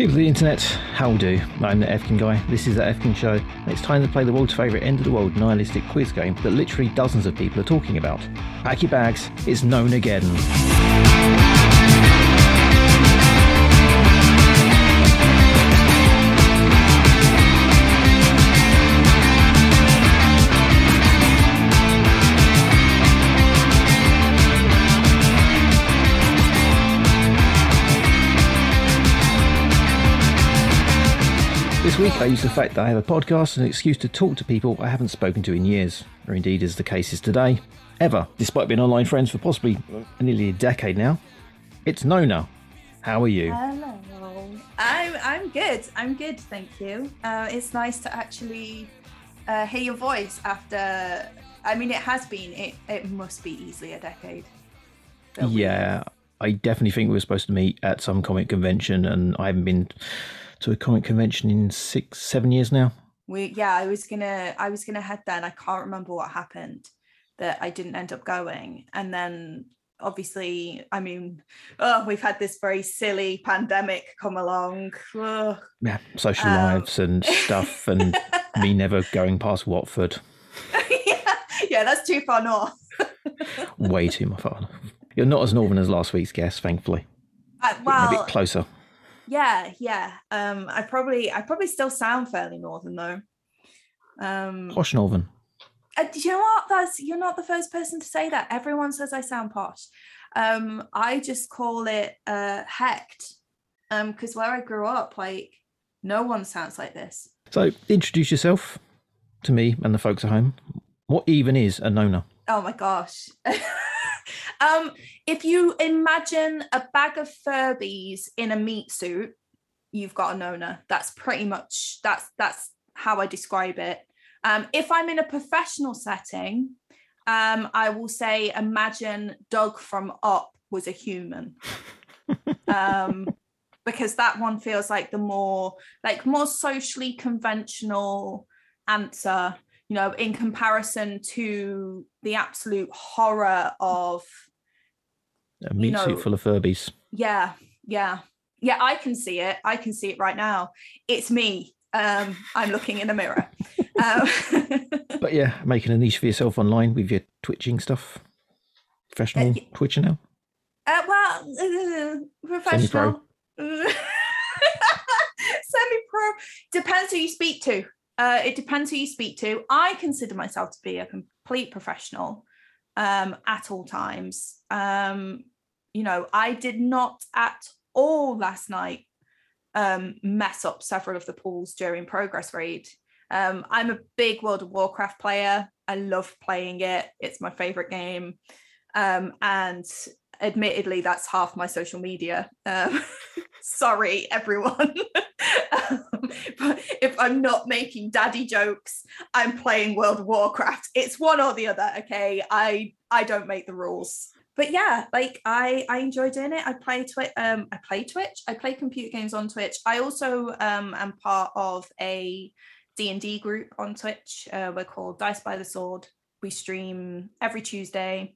People of the internet, how do? I'm the Efkin guy. This is the Efkin show. It's time to play the world's favourite end of the world nihilistic quiz game that literally dozens of people are talking about. Pack your bags, it's known again. This week I use the fact that I have a podcast as an excuse to talk to people I haven't spoken to in years, or indeed as the case is today, ever, despite being online friends for possibly nearly a decade now. It's Nona. How are you? Hello. I'm I'm good. I'm good, thank you. Uh, it's nice to actually uh, hear your voice after. I mean, it has been. It it must be easily a decade. Yeah, I definitely think we were supposed to meet at some comic convention, and I haven't been to a comic convention in six, seven years now. We yeah. I was gonna I was gonna head there, and I can't remember what happened that I didn't end up going, and then obviously, I mean, oh, we've had this very silly pandemic come along. Yeah, social Um, lives and stuff, and me never going past Watford. yeah, yeah, that's too far north. Way too far. You're not as northern as last week's guest, thankfully. Uh, Getting a bit closer. Yeah, yeah. Um, I probably I probably still sound fairly northern though. Um, Posh northern. uh, do you know what? That's you're not the first person to say that. Everyone says I sound posh. Um, I just call it uh hecked. Um, because where I grew up, like no one sounds like this. So, introduce yourself to me and the folks at home. What even is a Nona? Oh my gosh. um, if you imagine a bag of Furbies in a meat suit, you've got a Nona. That's pretty much that's that's how I describe it. Um, if I'm in a professional setting, um, I will say imagine Doug from Up was a human. um, because that one feels like the more like more socially conventional answer you know, in comparison to the absolute horror of, A meat know- suit full of Furbies. yeah, yeah, yeah, I can see it. I can see it right now. It's me. Um, I'm looking in the mirror. Um, But yeah, making a niche for yourself online with your twitching stuff. Professional Uh, y- Twitcher now. uh, well, uh, professional. Semi pro. Depends who you speak to. Uh, it depends who you speak to. I consider myself to be a complete professional um, at all times. Um, you know, I did not at all last night um, mess up several of the pools during progress raid. Um, I'm a big World of Warcraft player. I love playing it. It's my favorite game. Um, and admittedly, that's half my social media. Um, sorry, everyone. But if I'm not making daddy jokes, I'm playing World of Warcraft. It's one or the other. Okay, I I don't make the rules. But yeah, like I I enjoy doing it. I play Twitch. Um, I play Twitch. I play computer games on Twitch. I also um am part of a D and D group on Twitch. Uh, we're called Dice by the Sword. We stream every Tuesday,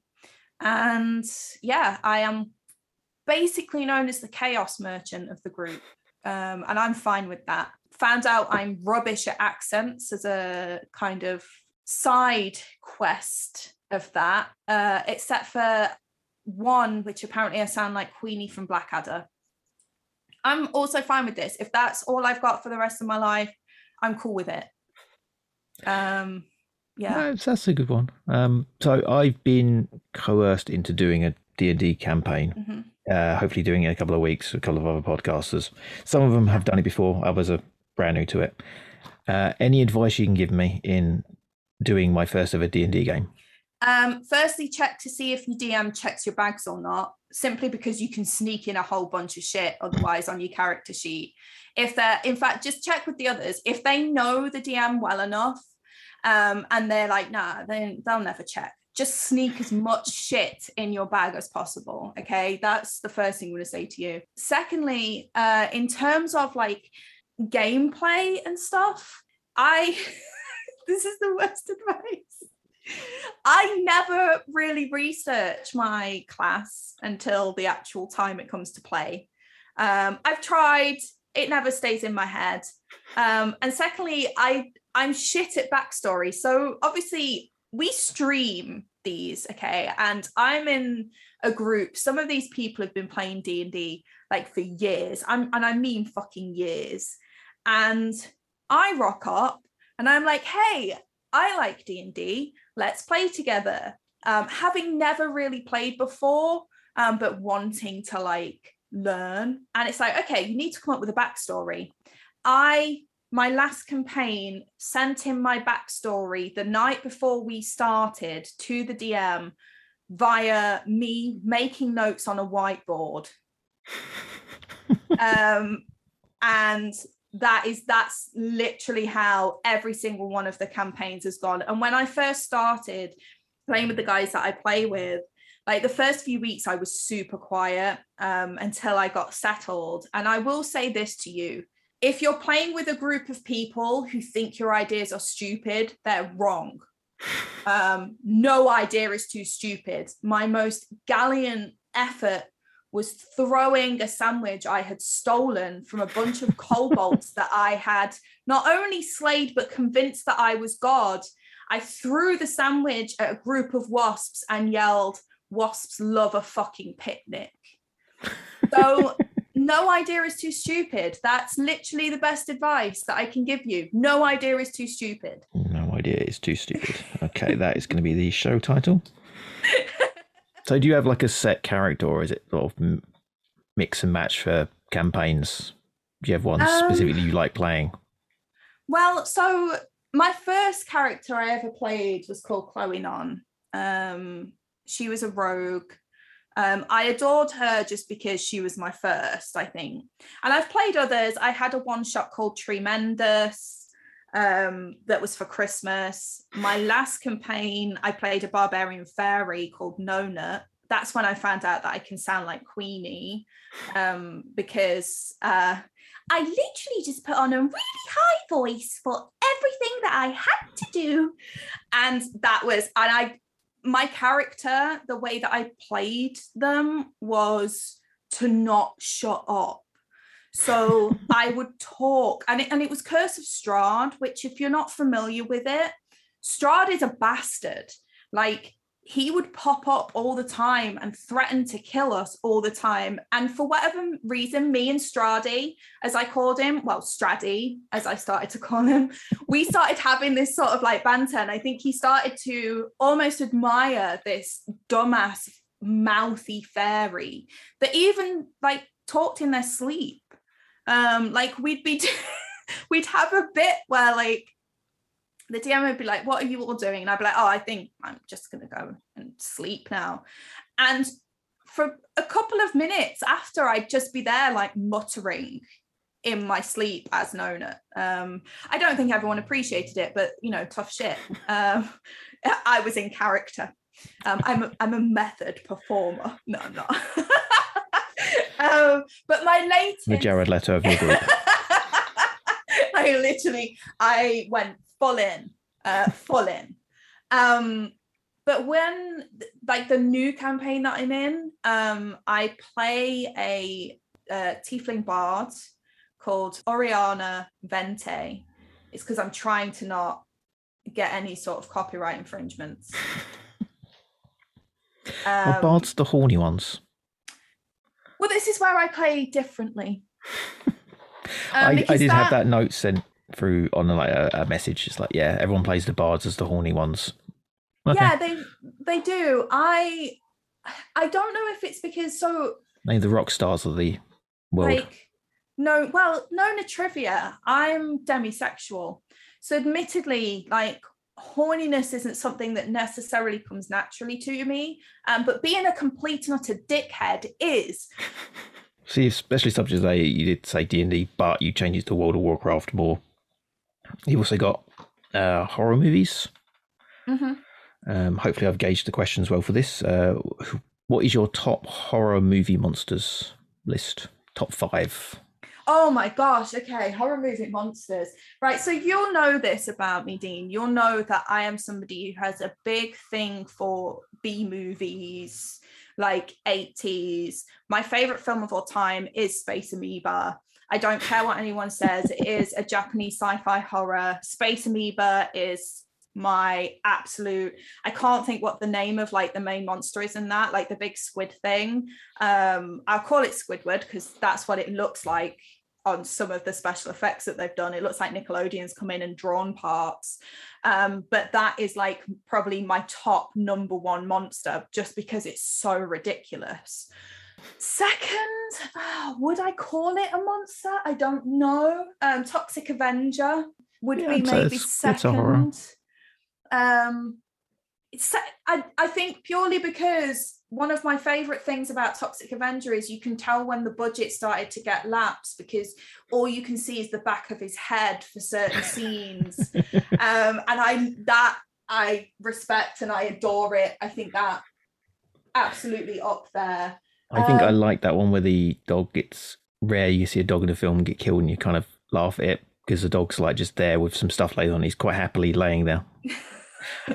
and yeah, I am basically known as the chaos merchant of the group. Um, and I'm fine with that. Found out I'm rubbish at accents as a kind of side quest of that, uh, except for one, which apparently I sound like Queenie from Blackadder. I'm also fine with this. If that's all I've got for the rest of my life, I'm cool with it. Um, yeah. No, that's- a good one. Um, so I've been coerced into doing a D&D campaign. Mhm. Uh, hopefully doing it in a couple of weeks. with A couple of other podcasters. Some of them have done it before. Others are brand new to it. Uh, any advice you can give me in doing my first ever D&D game? Um, firstly, check to see if your DM checks your bags or not, simply because you can sneak in a whole bunch of shit otherwise on your character sheet. If they're, in fact, just check with the others. If they know the DM well enough um, and they're like, nah, then they'll never check. Just sneak as much shit in your bag as possible. Okay. That's the first thing I'm going to say to you. Secondly, uh, in terms of like gameplay and stuff, I, this is the worst advice. I never really research my class until the actual time it comes to play. Um, I've tried, it never stays in my head. Um, and secondly, I I'm shit at backstory. So obviously we stream these, okay, and I'm in a group. Some of these people have been playing D and D like for years. I'm and I mean fucking years. And I rock up and I'm like, hey, I like D and D. Let's play together. Um, having never really played before, um, but wanting to like learn. And it's like, okay, you need to come up with a backstory. I my last campaign sent him my backstory the night before we started to the DM via me making notes on a whiteboard. um, and that is that's literally how every single one of the campaigns has gone. And when I first started playing with the guys that I play with, like the first few weeks I was super quiet um, until I got settled. And I will say this to you if you're playing with a group of people who think your ideas are stupid, they're wrong. Um, no idea is too stupid. My most gallant effort was throwing a sandwich I had stolen from a bunch of kobolds that I had not only slayed but convinced that I was God. I threw the sandwich at a group of wasps and yelled, Wasps love a fucking picnic. So no idea is too stupid. That's literally the best advice that I can give you. No idea is too stupid. No idea is too stupid. Okay, that is going to be the show title. so, do you have like a set character, or is it sort of mix and match for campaigns? Do you have one um, specifically you like playing? Well, so my first character I ever played was called Chloe Non. Um, she was a rogue um, I adored her just because she was my first, I think. And I've played others. I had a one shot called Tremendous um, that was for Christmas. My last campaign, I played a barbarian fairy called Nona. That's when I found out that I can sound like Queenie um, because uh, I literally just put on a really high voice for everything that I had to do. And that was, and I my character, the way that I played them was to not shut up. So I would talk, and it, and it was Curse of Strahd, which, if you're not familiar with it, Strahd is a bastard. Like he would pop up all the time and threaten to kill us all the time. And for whatever reason, me and Strady, as I called him, well, Straddy, as I started to call him, we started having this sort of like banter. And I think he started to almost admire this dumbass, mouthy fairy that even like talked in their sleep. Um, like we'd be, we'd have a bit where like the DM would be like, What are you all doing? And I'd be like, Oh, I think I'm just going to go and sleep now. And for a couple of minutes after, I'd just be there, like muttering in my sleep as Nona. Um, I don't think everyone appreciated it, but you know, tough shit. Um, I was in character. Um, I'm, a, I'm a method performer. No, I'm not. um, but my latest. The Jared Leto of your group. I literally, I went full in, uh, full in. Um, but when like the new campaign that I'm in, um, I play a, a tiefling bard called Oriana Vente. It's because I'm trying to not get any sort of copyright infringements. Um, well, bards the horny ones. Well, this is where I play differently. Um, I, I, did that, have that note sent through on like a, a, message. It's like, yeah, everyone plays the bards as the horny ones. Okay. Yeah, they they do. I I don't know if it's because so the rock stars of the world. Like no, well, no, no trivia. I'm demisexual, so admittedly, like horniness isn't something that necessarily comes naturally to me. Um, but being a complete and utter dickhead is. See, especially subjects that you did say D and D, but you changed it to World of Warcraft more. You've also got uh, horror movies. Mm-hmm. Um, hopefully, I've gauged the questions well for this. Uh, what is your top horror movie monsters list? Top five. Oh my gosh. Okay. Horror movie monsters. Right. So you'll know this about me, Dean. You'll know that I am somebody who has a big thing for B movies, like 80s. My favorite film of all time is Space Amoeba. I don't care what anyone says. It is a Japanese sci-fi horror. Space Amoeba is my absolute i can't think what the name of like the main monster is in that like the big squid thing um i'll call it squidward because that's what it looks like on some of the special effects that they've done. It looks like nickelodeon's come in and drawn parts. Um but that is like probably my top number one monster just because it's so ridiculous. Second oh, would i call it a monster? I don't know. Um toxic avenger would Yeah, be maybe it's- it's a horror. second. Um it's I, I think purely because one of my favorite things about toxic avenger is you can tell when the budget started to get lapsed because all you can see is the back of his head for certain scenes um and i that i respect and i adore it i think that absolutely up there I think I Um, like that one where the dog gets rare. You see a dog in a film get killed, and you kind of laugh at it because the dog's like just there with some stuff laid on. He's quite happily laying there.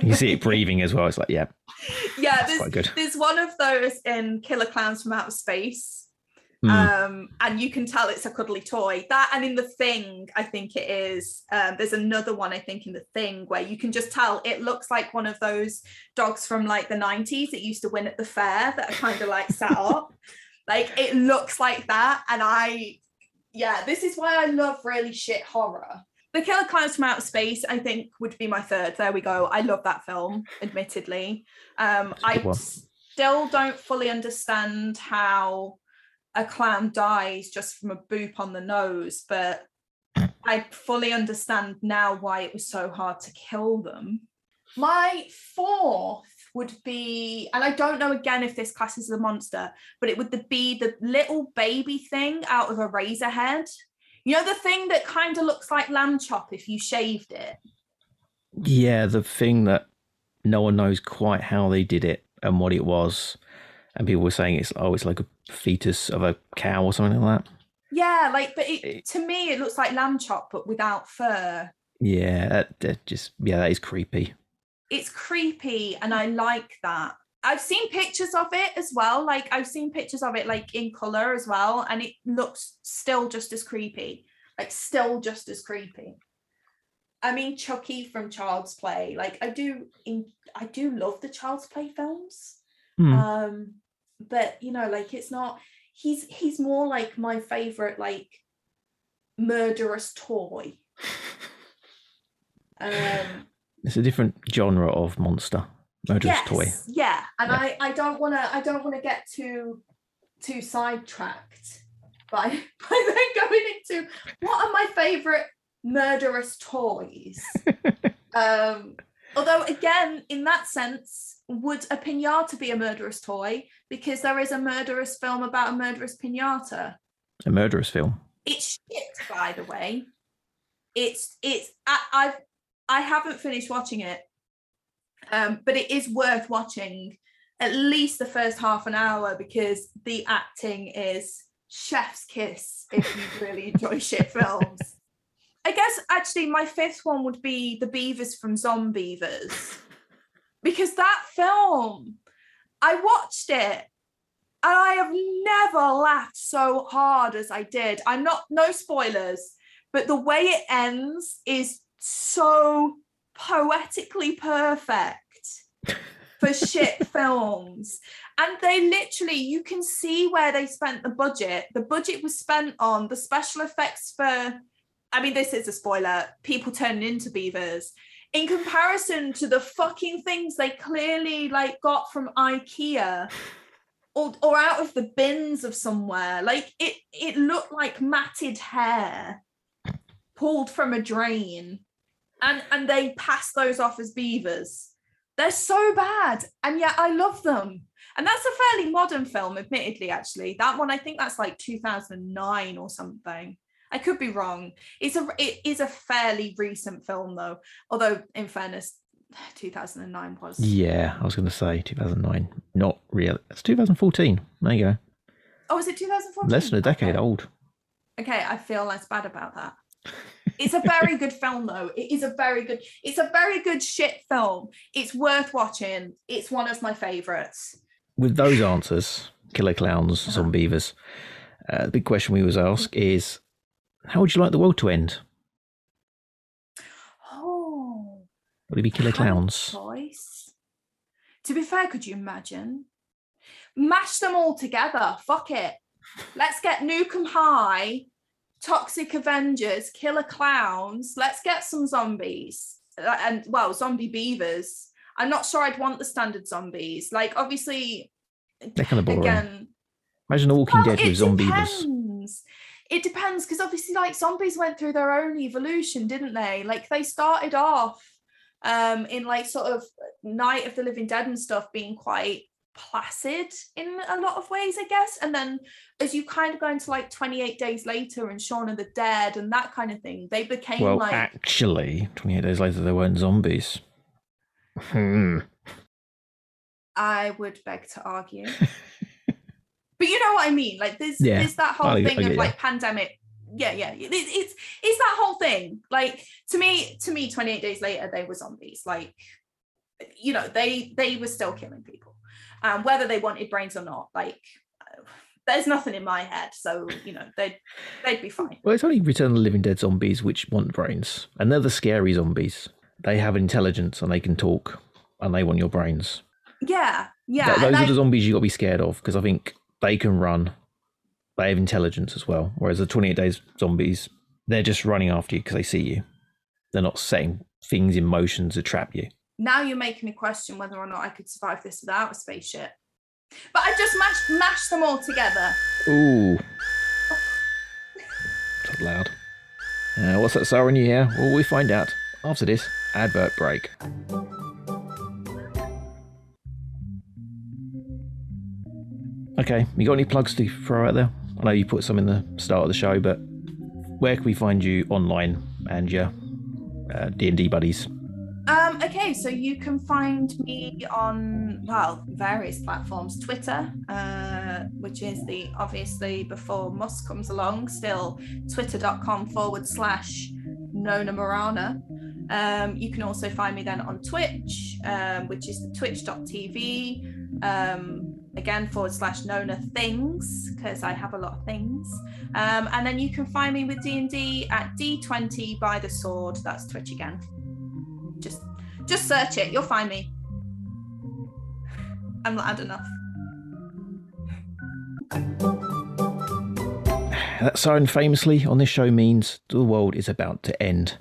You see it breathing as well. It's like, yeah, yeah there's there's one of those in killer clowns from outer space. Mm. um and you can tell it's a cuddly toy. That and in the thing i think it is um there's another one i think in the thing where you can just tell it looks like one of those dogs from like the 90s that used to win at the fair that are kind of like set up. Like it looks like that and i yeah this is why i love really shit horror the killer clowns from outer space i think would be my third there we go i love that film admittedly um i one. still don't fully understand how a clown dies just from a boop on the nose, but I fully understand now why it was so hard to kill them. My fourth would be, and I don't know again if this class is a monster, but it would be the little baby thing out of Eraserhead. You know, the thing that kind of looks like lamb chop if you shaved it. Yeah, the thing that no one knows quite how they did it and what it was, and people were saying it's oh, it's like a fetus of a cow or something like that. Yeah, like, but it, It- to me, it looks like lamb chop, but without fur. Yeah, that, that just yeah, that is creepy. it's creepy and I like that. I've seen pictures of it as well. Like I've seen pictures of it like in color as well, and it looks still just as creepy. Like still just as creepy. I mean Chucky from Child's Play. Like I do in I do love the Child's Play films. Hmm. Um but you know like it's not he's he's more like my favorite like murderous toy. Um It's a different genre of monster, murderous toy. Yeah, and Yeah. I I don't want to I don't want to get too too sidetracked by by then going into what are my favorite murderous toys. um, although again, in that sense, would a pinata be a murderous toy? Because there is a murderous film about a murderous pinata. A murderous film. It's shit, by the way. It's it's I, I've I haven't finished watching it, um, but it is worth watching at least the first half an hour because the acting is chef's kiss if you really enjoy shit films. I guess actually my fifth one would be the Beavers from Zombeavers because that film I watched it and I have never laughed so hard as I did. I'm not, no spoilers, but the way it ends is so poetically perfect for shit films. And they literally, you can see where they spent the budget. The budget was spent on the special effects for, I mean, this is a spoiler, people turning into beavers. In comparison to the fucking things they clearly like got from IKEA or, or out of the bins of somewhere. Like it it looked like matted hair pulled from a drain. And and they pass those off as beavers. They're so bad, and yet I love them. And that's a fairly modern film, admittedly, actually. That one, I think that's like 2009 or something. I could be wrong. It's a it is a fairly recent film though. Although in fairness, 2009 was. Yeah, I was going to say 2009. Not real. It's 2014. There you go. Oh, is it 2014? Less than a decade okay. old. Okay, I feel less bad about that. It's a very good film though. It is a very good, it's a very good shit film. It's worth watching. It's one of my favorites. With those answers, killer clowns, Uh-huh. zombeavers, uh, the big question we always ask is How would you like the world to end? Oh, Would it be killer clowns? Choice. To be fair, could you imagine? Mash them all together. Fuck it. Let's get Nuke 'Em High, Toxic Avengers, Killer Clowns. Let's get some zombies. Uh, And well, zombie beavers. I'm not sure I'd want the standard zombies. Like, obviously, They're kind of boring. again, Imagine The Walking well, Dead it with zombies. depends. It depends because obviously, like zombies went through their own evolution, didn't they? Like they started off um in like sort of Night of the Living Dead and stuff being quite placid in a lot of ways, I guess. And then as you kind of go into like 28 days later and Shaun of the Dead and that kind of thing, they became Well, like actually, 28 days later, they weren't zombies. Hmm. I would beg to argue. but you know what I mean? Like there's Yeah, there's that whole I- I thing get of like pandemic. Yeah, yeah. it- It's, it's it's that whole thing. Like to me, to me, 28 days later, they were zombies. Like, you know, they they were still killing people. Um, whether they wanted brains or not, like there's nothing in my head. So, you know, they'd they'd be fine. Well, it's only Return of the Living Dead zombies which want brains. And they're the scary zombies. They have intelligence and they can talk and they want your brains. Yeah, yeah. Th- those are the zombies you got to be scared of because I think they can run. They have intelligence as well. Whereas the 28 days zombies, they're just running after you because they see you. They're not setting things in motion to trap you. Now you're making me question whether or not I could survive this without a spaceship. But I just mashed mashed them all together. Ooh. That's loud. Uh, what's that siren you hear? Well, we find out after this advert break. Okay, you got any plugs to throw out there? I know you put some in the start of the show, but where can we find you online and your uh, D&D buddies? Um, okay, so you can find me on well various platforms. Twitter, uh, which is the obviously before Musk comes along, still twitter.com forward slash Nona Morana. Um, you can also find me then on Twitch, um, which is the twitch.tv. Um, again forward slash Nona things because I have a lot of things. Um, and then you can find me with D&D at D20 by the sword. That's Twitch again just just search it you'll find me i'm loud enough That siren famously on this show means the world is about to end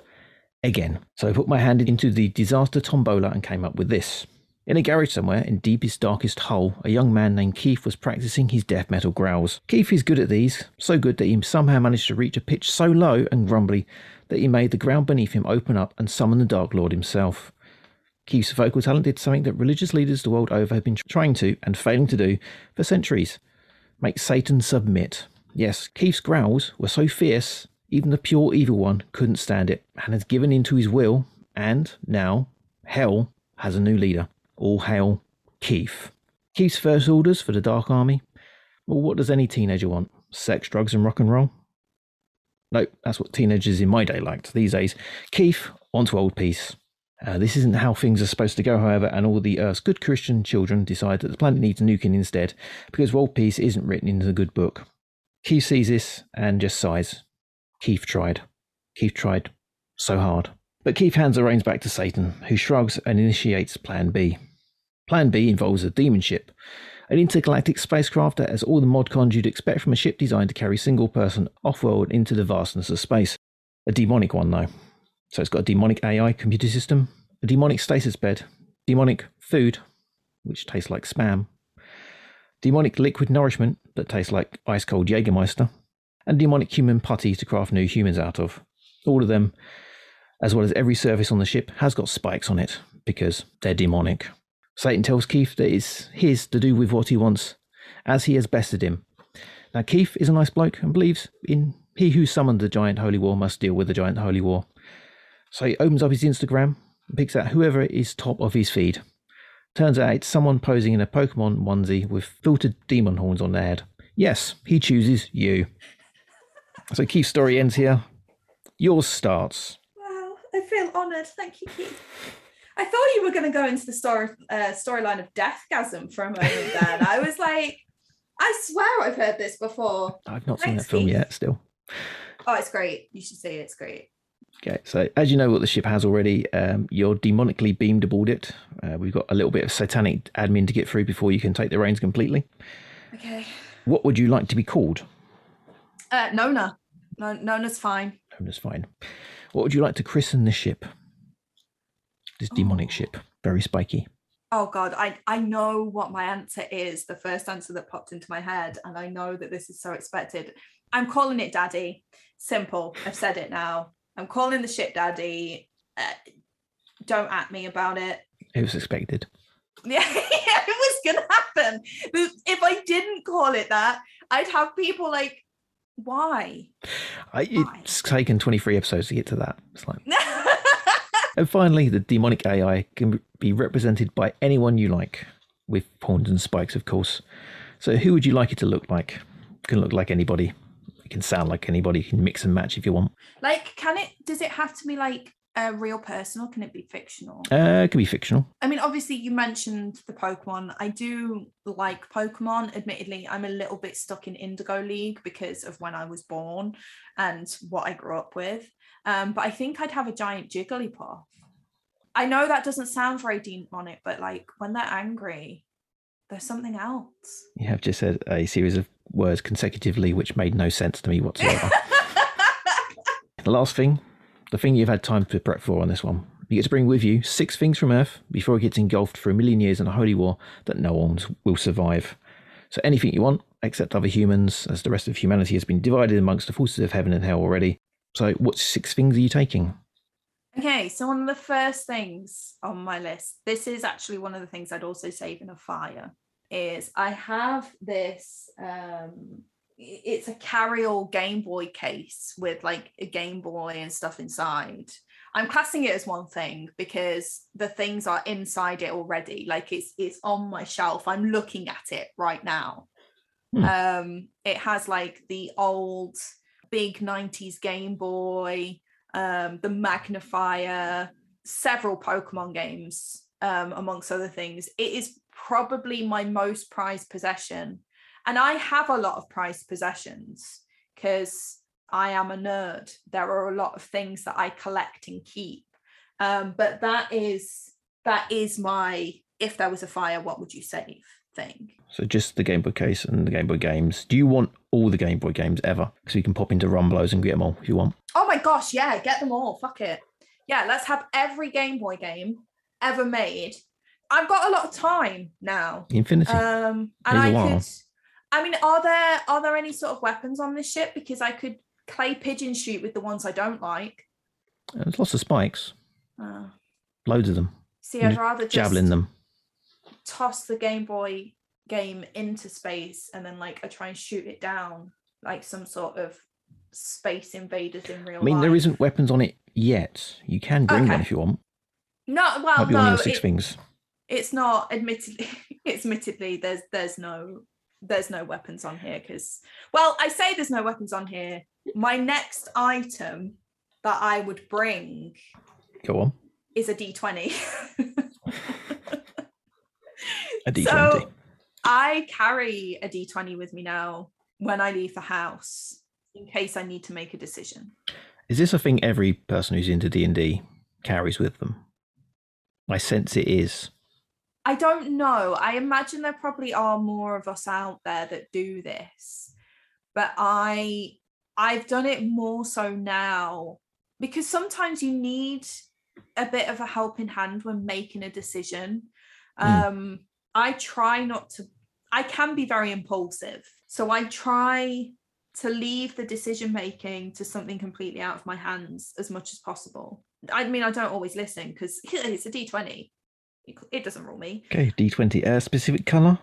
again. So I put my hand into the disaster tombola and came up with this. In a garage somewhere, in deepest, darkest hole, a young man named Keith was practicing his death metal growls. Keith is good at these, so good that he somehow managed to reach a pitch so low and grumbly that he made the ground beneath him open up and summon the Dark Lord himself. Keith's vocal talent did something that religious leaders the world over have been trying to and failing to do for centuries make Satan submit. Yes, Keith's growls were so fierce, even the pure evil one couldn't stand it and has given in to his will, and now hell has a new leader. All hail Keith. Keith's first orders for the Dark Army? Well, what does any teenager want? Sex, drugs, and rock and roll? Nope, that's what teenagers in my day liked. These days, Keith, on to old peace. Uh, this isn't how things are supposed to go, however, and all the Earth's good Christian children decide that the planet needs nuking instead because world peace isn't written into the good book. Keith sees this and just sighs. Keith tried. Keith tried so hard. But Keith hands the reins back to Satan, who shrugs and initiates Plan B. Plan B involves a demon ship, an intergalactic spacecraft that has all the mod cons you'd expect from a ship designed to carry single person off world into the vastness of space. A demonic one, though. So it's got a demonic AI computer system, a demonic stasis bed, demonic food, which tastes like spam, demonic liquid nourishment that tastes like ice cold Jägermeister, and demonic human putty to craft new humans out of. All of them, as well as every surface on the ship, has got spikes on it because they're demonic. Satan tells Keith that it's his to do with what he wants, as he has bested him. Now, Keith is a nice bloke and believes in he who summoned the giant holy war must deal with the giant holy war. So he opens up his Instagram and picks out whoever is top of his feed. Turns out it's someone posing in a Pokemon onesie with filtered demon horns on their head. Yes, he chooses you. So Keith's story ends here. Yours starts. wow i feel honored thank you keith i thought you were going to go into the story uh, storyline of deathgasm for a moment then i was like i swear i've heard this before I've not seen that film Keith. yet, still. Oh, it's great. You should see it. It's great. Okay, so as you know what the ship has already, um, you're demonically beamed aboard it. Uh, we've got a little bit of satanic admin to get through before you can take the reins completely. Okay. What would you like to be called? Uh, Nona. No, Nona's fine. Nona's fine. What would you like to christen the ship? This demonic Oh. ship, very spiky. Oh God, I I know what my answer is. The first answer that popped into my head, and I know that this is so expected. I'm calling it Daddy. Simple. I've said it now. I'm calling the ship Daddy. Uh, don't at me about it. It was expected. Yeah, it was gonna happen. If I didn't call it that, I'd have people like, why? I, Why? it's taken 23 episodes to get to that. It's like, and finally, the demonic AI can be represented by anyone you like, with horns and spikes, of course. So, who would you like it to look like? It can look like anybody. It can sound like anybody. You can mix and match if you want. like, can it? Does it have to be like a real person, or can it be fictional? Uh, it can be fictional. I mean, obviously, you mentioned the Pokemon. I do like Pokemon. Admittedly, I'm a little bit stuck in Indigo League because of when I was born and what I grew up with. Um, but I think I'd have a giant Jigglypuff. I know that doesn't sound very demonic, but like when they're angry, there's something else. You have just said a series of words consecutively, which made no sense to me whatsoever. the last thing, the thing you've had time to prep for on this one. You get to bring with you six things from Earth before it gets engulfed for a million years in a holy war that no one will survive. So anything you want, except other humans, as the rest of humanity has been divided amongst the forces of heaven and hell already. So what six things are you taking? Okay, so one of the first things on my list, this is actually one of the things I'd also save in a fire, is I have this um it's a carry-all Game Boy case with like a Game Boy and stuff inside. I'm classing it as one thing because the things are inside it already. Like it's it's on my shelf. I'm looking at it right now. Hmm. Um it has like the old big 90s Game Boy, um, the magnifier, several Pokemon games, um, amongst other things. It is probably my most prized possession. And I have a lot of prized possessions because I am a nerd. There are a lot of things that I collect and keep. Um, but that is that is my if there was a fire, what would you save thing. So just the Game Boy case and the Game Boy games. Do you want all the Game Boy games ever? So you can pop into Rumbelows and get them all if you want. Oh my gosh, yeah, get them all. Fuck it. Yeah, let's have every Game Boy game ever made. I've got a lot of time now. Infinity. Um and I could I mean, are there are there any sort of weapons on this ship? Because I could clay pigeon shoot with the ones I don't like. There's lots of spikes. Uh, Loads of them. see, I'd rather just Javelin them. toss the Game Boy game into space and then like I try and shoot it down like some sort of space invaders in real life. I mean, life. there isn't weapons on it yet. You can bring one Okay. if you want. no well Might be one of no six it- things. it's not admittedly it's admittedly there's there's no there's no weapons on here because well i say there's no weapons on here my next item that i would bring Go on. is a d20 A D20. So- i carry a d20 with me now when i leave the house in case i need to make a decision Is this a thing every person who's into D&D carries with them? I sense it is. I don't know. I imagine there probably are more of us out there that do this. But I I've done it more so now because sometimes you need a bit of a helping hand when making a decision. Mm. Um I try not to I can be very impulsive. So I try to leave the decision making to something completely out of my hands as much as possible. I mean I don't always listen because it's a D20 it- doesn't rule me. Okay, D20. A specific colour?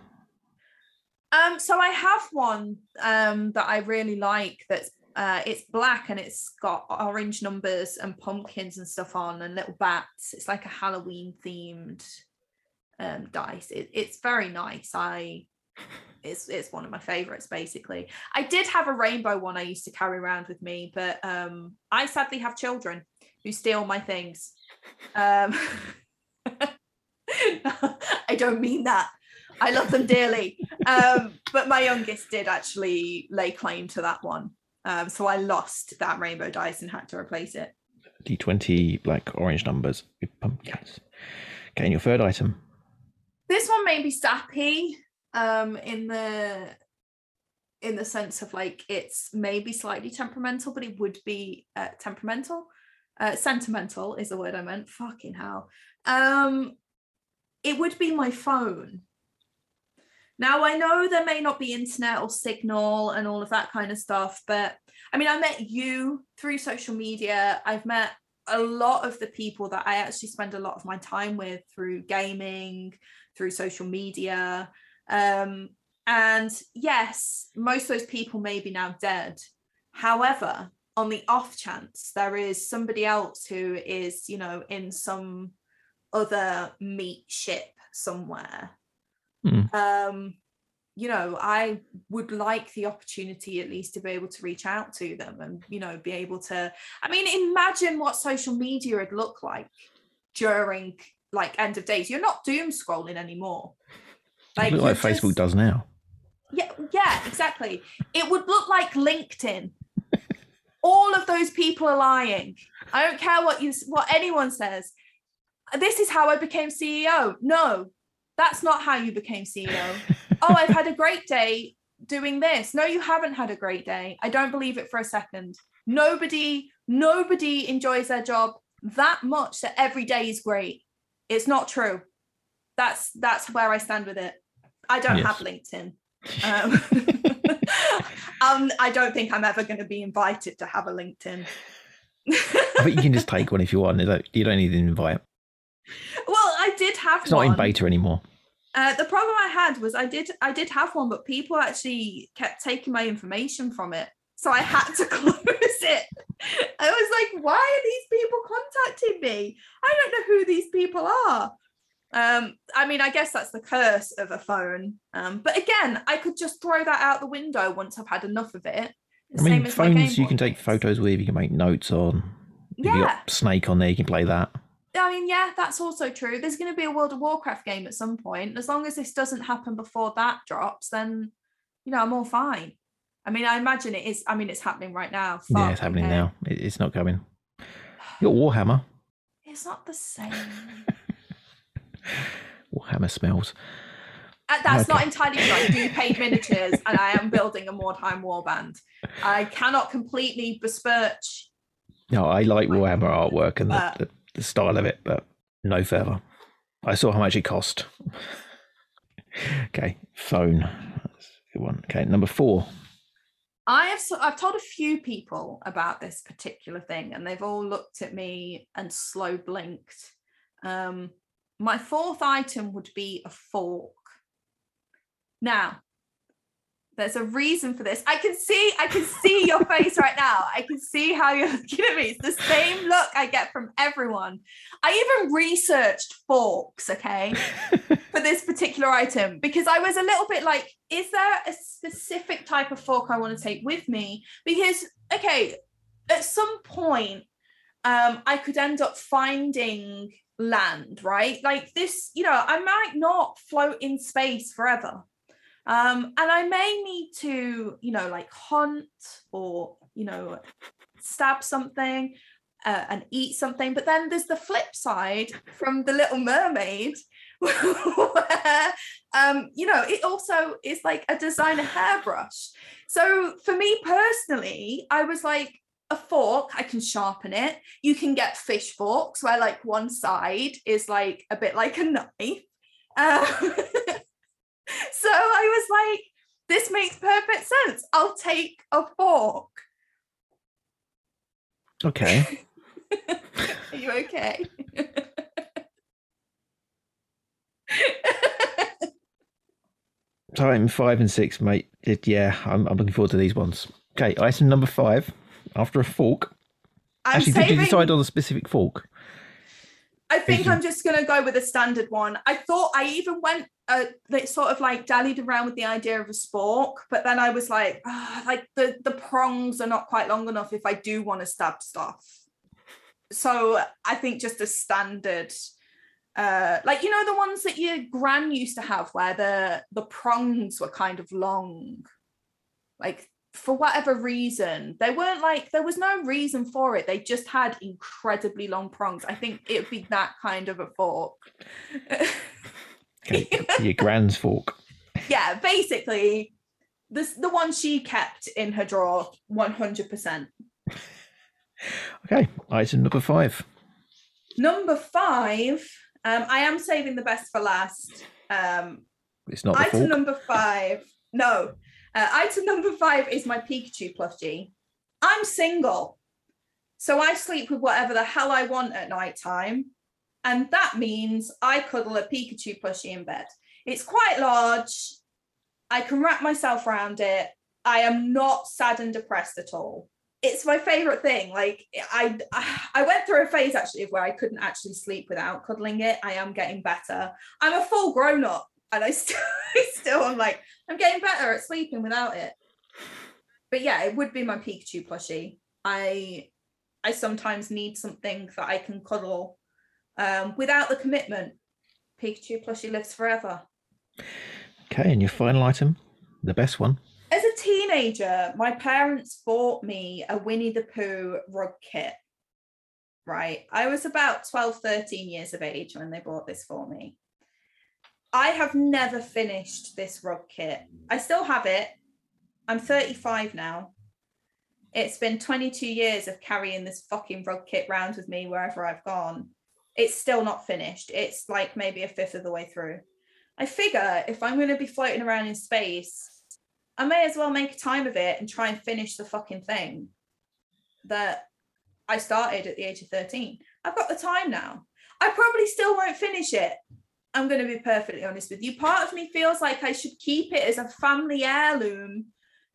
Um, so I have one um that I really like. That's uh, it's black and it's got orange numbers and pumpkins and stuff on and little bats. It's like a Halloween themed um dice. It, it's very nice. I it's it's one of my favorites basically. I did have a rainbow one I used to carry around with me, but um I sadly have children who steal my things. Um I don't mean that. I love them dearly. Um, but my youngest did actually lay claim to that one. Um, so I lost that rainbow dice and had to replace it. D20 black orange numbers pumpkins. Okay, and your third item. This one may be sappy um, in the in the sense of like it's maybe slightly temperamental, but it would be uh, temperamental. Uh, sentimental is the word I meant. Fucking hell. Um, it would be my phone. Now I know there may not be internet or signal and all of that kind of stuff, but I mean, I met you through social media. I've met a lot of the people that I actually spend a lot of my time with through gaming, through social media. Um, and yes, most of those people may be now dead. However, on the off chance there is somebody else who is, you know, in some other meat ship somewhere. Mm. Um, you know, I would like the opportunity at least to be able to reach out to them and, you know, be able to. I mean, imagine what social media would look like during like end of days. You're not doom scrolling anymore. Like, like Facebook just, does now. Yeah, yeah, exactly. It would look like LinkedIn. All of those people are lying. I don't care what you what anyone says. This is how I became CEO. No, that's not how you became CEO. Oh, I've had a great day doing this. No, you haven't had a great day. I don't believe it for a second. Nobody, nobody enjoys their job that much that every day is great. It's not true. That's that's where I stand with it. I don't yes. have LinkedIn. Um, um, I don't think I'm ever going to be invited to have a LinkedIn. but you can just take one if you want. You don't need an invite. Well, I did have. It's one. not in beta anymore. Uh, the problem I had was I did I did have one, but people actually kept taking my information from it, so I had to close it. I was like, why are these people contacting me? I don't know who these people are. Um, I mean, I guess that's the curse of a phone. Um, but again, I could just throw that out the window once I've had enough of it. The I mean, phones you can take photos with, you can make notes on. Yeah. you got Snake on there, you can play that. I mean, yeah, that's also true. There's going to be a World of Warcraft game at some point. As long as this doesn't happen before that drops, then you know I'm all fine. I mean, I imagine it is. I mean, it's happening right now. Fuck, yeah, it's happening okay. now. It's not coming. You got Warhammer. It's not the same. Warhammer smells. Uh, that's okay. not entirely true. I do paint miniatures, and I am building a Mordheim warband. I cannot completely besmirch. No, I like Warhammer artwork and the, the, the style of it, but no further. I saw how much it cost. okay, phone. That's a good one. Okay, number four. I have I've told a few people about this particular thing, and they've all looked at me and slow blinked. Um, my fourth item would be a fork. Now, there's a reason for this. I can see, I can see your face right now. I can see how you're looking at me. It's the same look I get from everyone. I even researched forks, okay, for this particular item because I was a little bit like, is there a specific type of fork I want to take with me? Because, okay, at some point, um, I could end up finding land, right? Like this, you know, I might not float in space forever um, and I may need to, you know, like hunt or, you know, stab something uh, and eat something. But then there's the flip side from the Little Mermaid, where, um, you know, it also is like a designer hairbrush. So for me personally, I was like, a fork, I can sharpen it. You can get fish forks where like one side is like a bit like a knife. Uh, so I was like, this makes perfect sense. I'll take a fork. Okay. Are you okay? Time five and six, mate. Yeah, I'm, I'm looking forward to these ones. Okay, item number five. After a fork. I'm Actually, saving... did you decide on a specific fork? I think I'm just going to go with a standard one. I thought I even went uh, sort of like dallied around with the idea of a spork, but then I was like, oh, like the the prongs are not quite long enough if I do want to stab stuff. So I think just a standard, uh, like you know the ones that your gran used to have, where the the prongs were kind of long, like for whatever reason, they weren't like there was no reason for it. They just had incredibly long prongs. I think it would be that kind of a fork. Your grand's fork. yeah, basically, this the one she kept in her drawer, one hundred percent. Okay, item number five. Number five, um, I am saving the best for last. Um, It's not the item fork. number five. No, uh, item number five is my Pikachu plushie. I'm single, so I sleep with whatever the hell I want at night time, and that means I cuddle a Pikachu plushie in bed. It's quite large. I can wrap myself around it. I am not sad and depressed at all. It's my favorite thing. Like I, I went through a phase actually where I couldn't actually sleep without cuddling it. I am getting better. I'm a full grown up, and I still, I still, am like, I'm getting better at sleeping without it. But yeah, it would be my Pikachu plushie. I, I sometimes need something that I can cuddle, um, without the commitment. Pikachu plushie lives forever. Okay, and your final item, the best one. As a teenager, my parents bought me a Winnie the Pooh rug kit. Right. I was about 12, 13 years of age when they bought this for me. I have never finished this rug kit. I still have it. I'm 35 now. It's been 22 years of carrying this fucking rug kit round with me wherever I've gone. It's still not finished. It's like maybe a fifth of the way through. I figure if I'm going to be floating around in space, I may as well make a time of it and try and finish the fucking thing that I started at the age of 13. I've got the time now. I probably still won't finish it. I'm going to be perfectly honest with you. Part of me feels like I should keep it as a family heirloom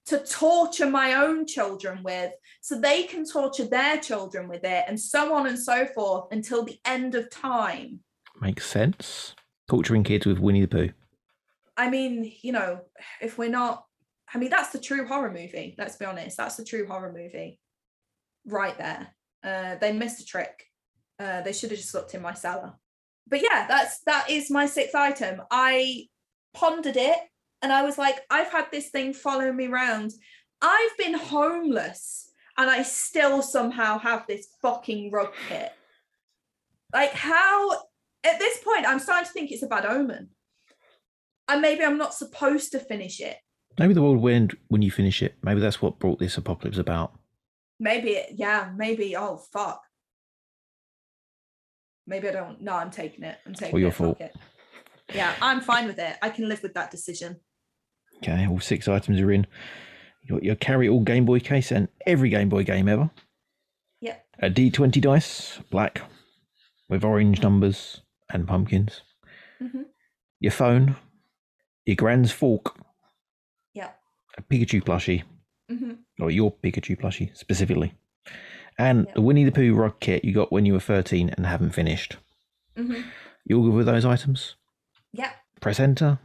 to torture my own children with so they can torture their children with it and so on and so forth until the end of time. Makes sense. Torturing kids with Winnie the Pooh. I mean, you know, if we're not, I mean, that's the true horror movie. Let's be honest. That's the true horror movie right there. Uh, they missed a trick. Uh, they should have just looked in my cellar. But yeah, that's that is my sixth item. I pondered it and I was like, I've had this thing following me around. I've been homeless and I still somehow have this fucking rug kit. Like, how at this point, I'm starting to think it's a bad omen. And maybe I'm not supposed to finish it. Maybe the world will end when you finish it. Maybe that's what brought this apocalypse about. Maybe, it, yeah, maybe, oh, fuck. Maybe I don't. No, I'm taking it. I'm taking your it. fault. it. Yeah, I'm fine with it. I can live with that decision. Okay, all six items are in. You got your carry all Game Boy case and every Game Boy game ever. Yep. A D20 dice, black, with orange numbers and pumpkins. Mhm. Your phone, your grand's fork, Yep. a Pikachu plushie, hmm or your Pikachu plushie specifically, and Yep. the Winnie the Pooh rug kit you got when you were 13 and haven't finished. hmm You all good with those items? Yep. Press enter.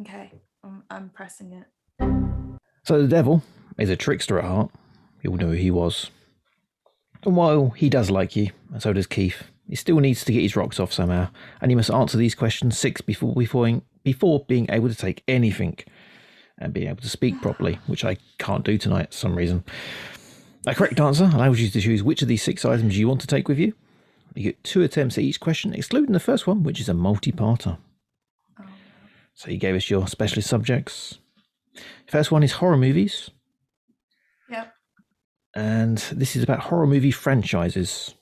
Okay. I'm, I'm pressing it. So the devil is a trickster at heart. You'll know who he was. And while he does like you, and so does Keith, he still needs to get his rocks off somehow, and he must answer these questions six before before, before being able to take anything and being able to speak properly, which I can't do tonight for some reason. A correct answer allows you to choose which of these six items you want to take with you. You get two attempts at each question, excluding the first one, which is a multi-parter. Oh, So you gave us your specialist subjects. First one is horror movies. Yep. And this is about horror movie franchises.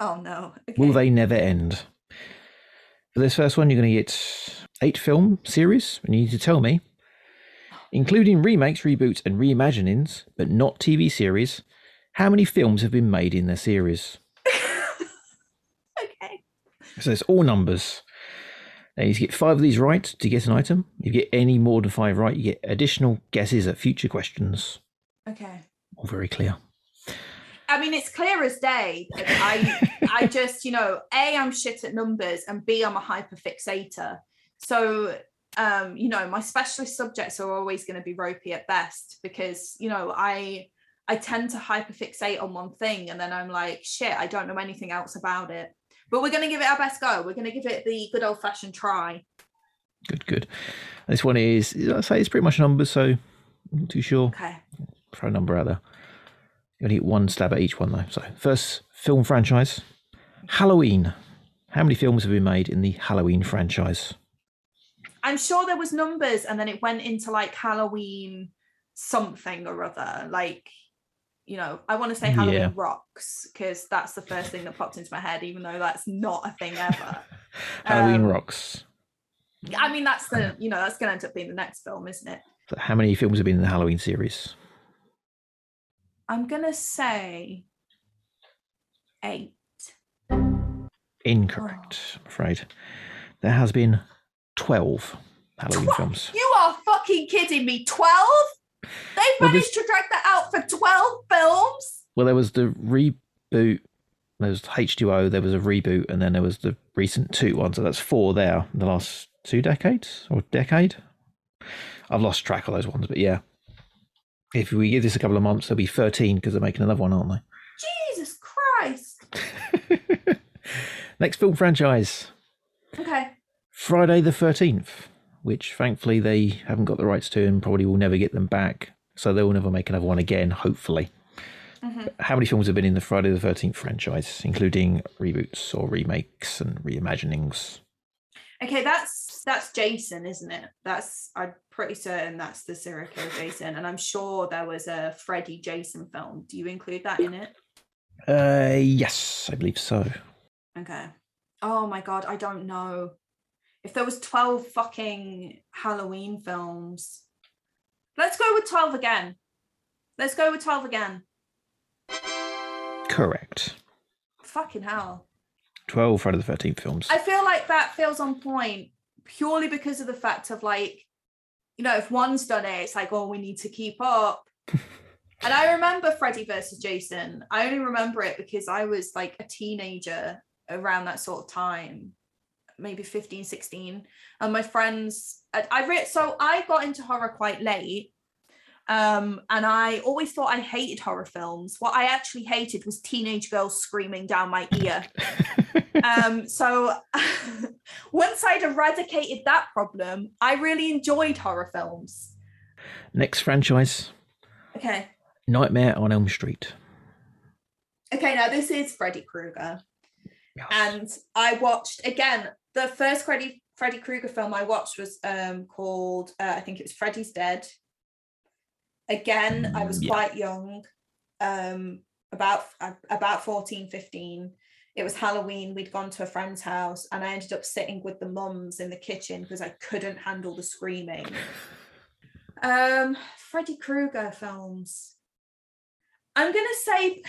Oh no. Okay. Will they never end? For this first one, you're going to get eight film series, and you need to tell me, including remakes, reboots, and reimaginings, but not TV series, how many films have been made in their series? okay. So it's all numbers. Now you get five of these right to get an item. If you get any more than five right, you get additional guesses at future questions. Okay. All very clear. I mean, it's clear as day. I, I just, you know, a, I'm shit at numbers, and b, I'm a hyperfixator. So, um, you know, my specialist subjects are always going to be ropey at best because, you know, I, I tend to hyperfixate on one thing, and then I'm like, shit, I don't know anything else about it. But we're going to give it our best go. We're going to give it the good old fashioned try. Good, good. This one is, I say, it's pretty much numbers, so I'm Not too sure. Okay. Throw a number out there. You only get one stab at each one though. So first film franchise, Halloween. How many films have been made in the Halloween franchise? I'm sure there was numbers and then it went into like Halloween something or other. Like, you know, I want to say Halloween Yeah. rocks because that's the first thing that popped into my head, even though that's not a thing ever. Halloween Um, Rocks. I mean, that's the, you know, that's going to end up being the next film, isn't it? So how many films have been in the Halloween series? I'm going to say eight. Incorrect, I'm afraid. There has been 12 Halloween Twe- films. You are fucking kidding me. 12? They Well, managed to drag that out for 12 films? Well, there was the reboot, there was H2O, there was a reboot, and then there was the recent two ones. So that's four there in the last two decades or decade. I've lost track of those ones, but yeah. If we give this a couple of months, there'll be 13 because they're making another one, aren't they? Jesus Christ. Next film franchise Okay. Friday the 13th, which thankfully they haven't got the rights to and probably will never get them back. So they will never make another one again, hopefully. Mhm. How many films have been in the Friday the 13th franchise, including reboots or remakes and reimaginings? Okay, that's that's Jason, isn't it? That's I'm pretty certain that's the serial killer Jason, and I'm sure there was a Freddy Jason film. Do you include that in it? Uh, yes, I believe so. Okay. Oh my god, I don't know. If there was 12 fucking Halloween films. Let's go with 12 again. Let's go with 12 again. Correct. Fucking hell. 12 Friday the 13th films. I feel like that feels on point purely because of the fact of like, you know, if one's done it, it's like, oh, we need to keep up. and I remember Freddy versus Jason. I only remember it because I was like a teenager around that sort of time, maybe 15, 16. And my friends, I, I re- so I got into horror quite late. Um, and I always thought I hated horror films. What I actually hated was teenage girls screaming down my ear um so once i'd eradicated that problem i really enjoyed horror films Next franchise okay Nightmare on Elm Street. okay now this is freddy krueger Yes. and i watched again the first freddy freddy krueger film i watched was um called uh, i think it was freddy's dead. Again i was Mm, yeah. quite young um about uh, about 14 15 it was halloween we'd gone to a friend's house and i ended up sitting with the mums in the kitchen because i couldn't handle the screaming. Um freddy krueger films. I'm gonna say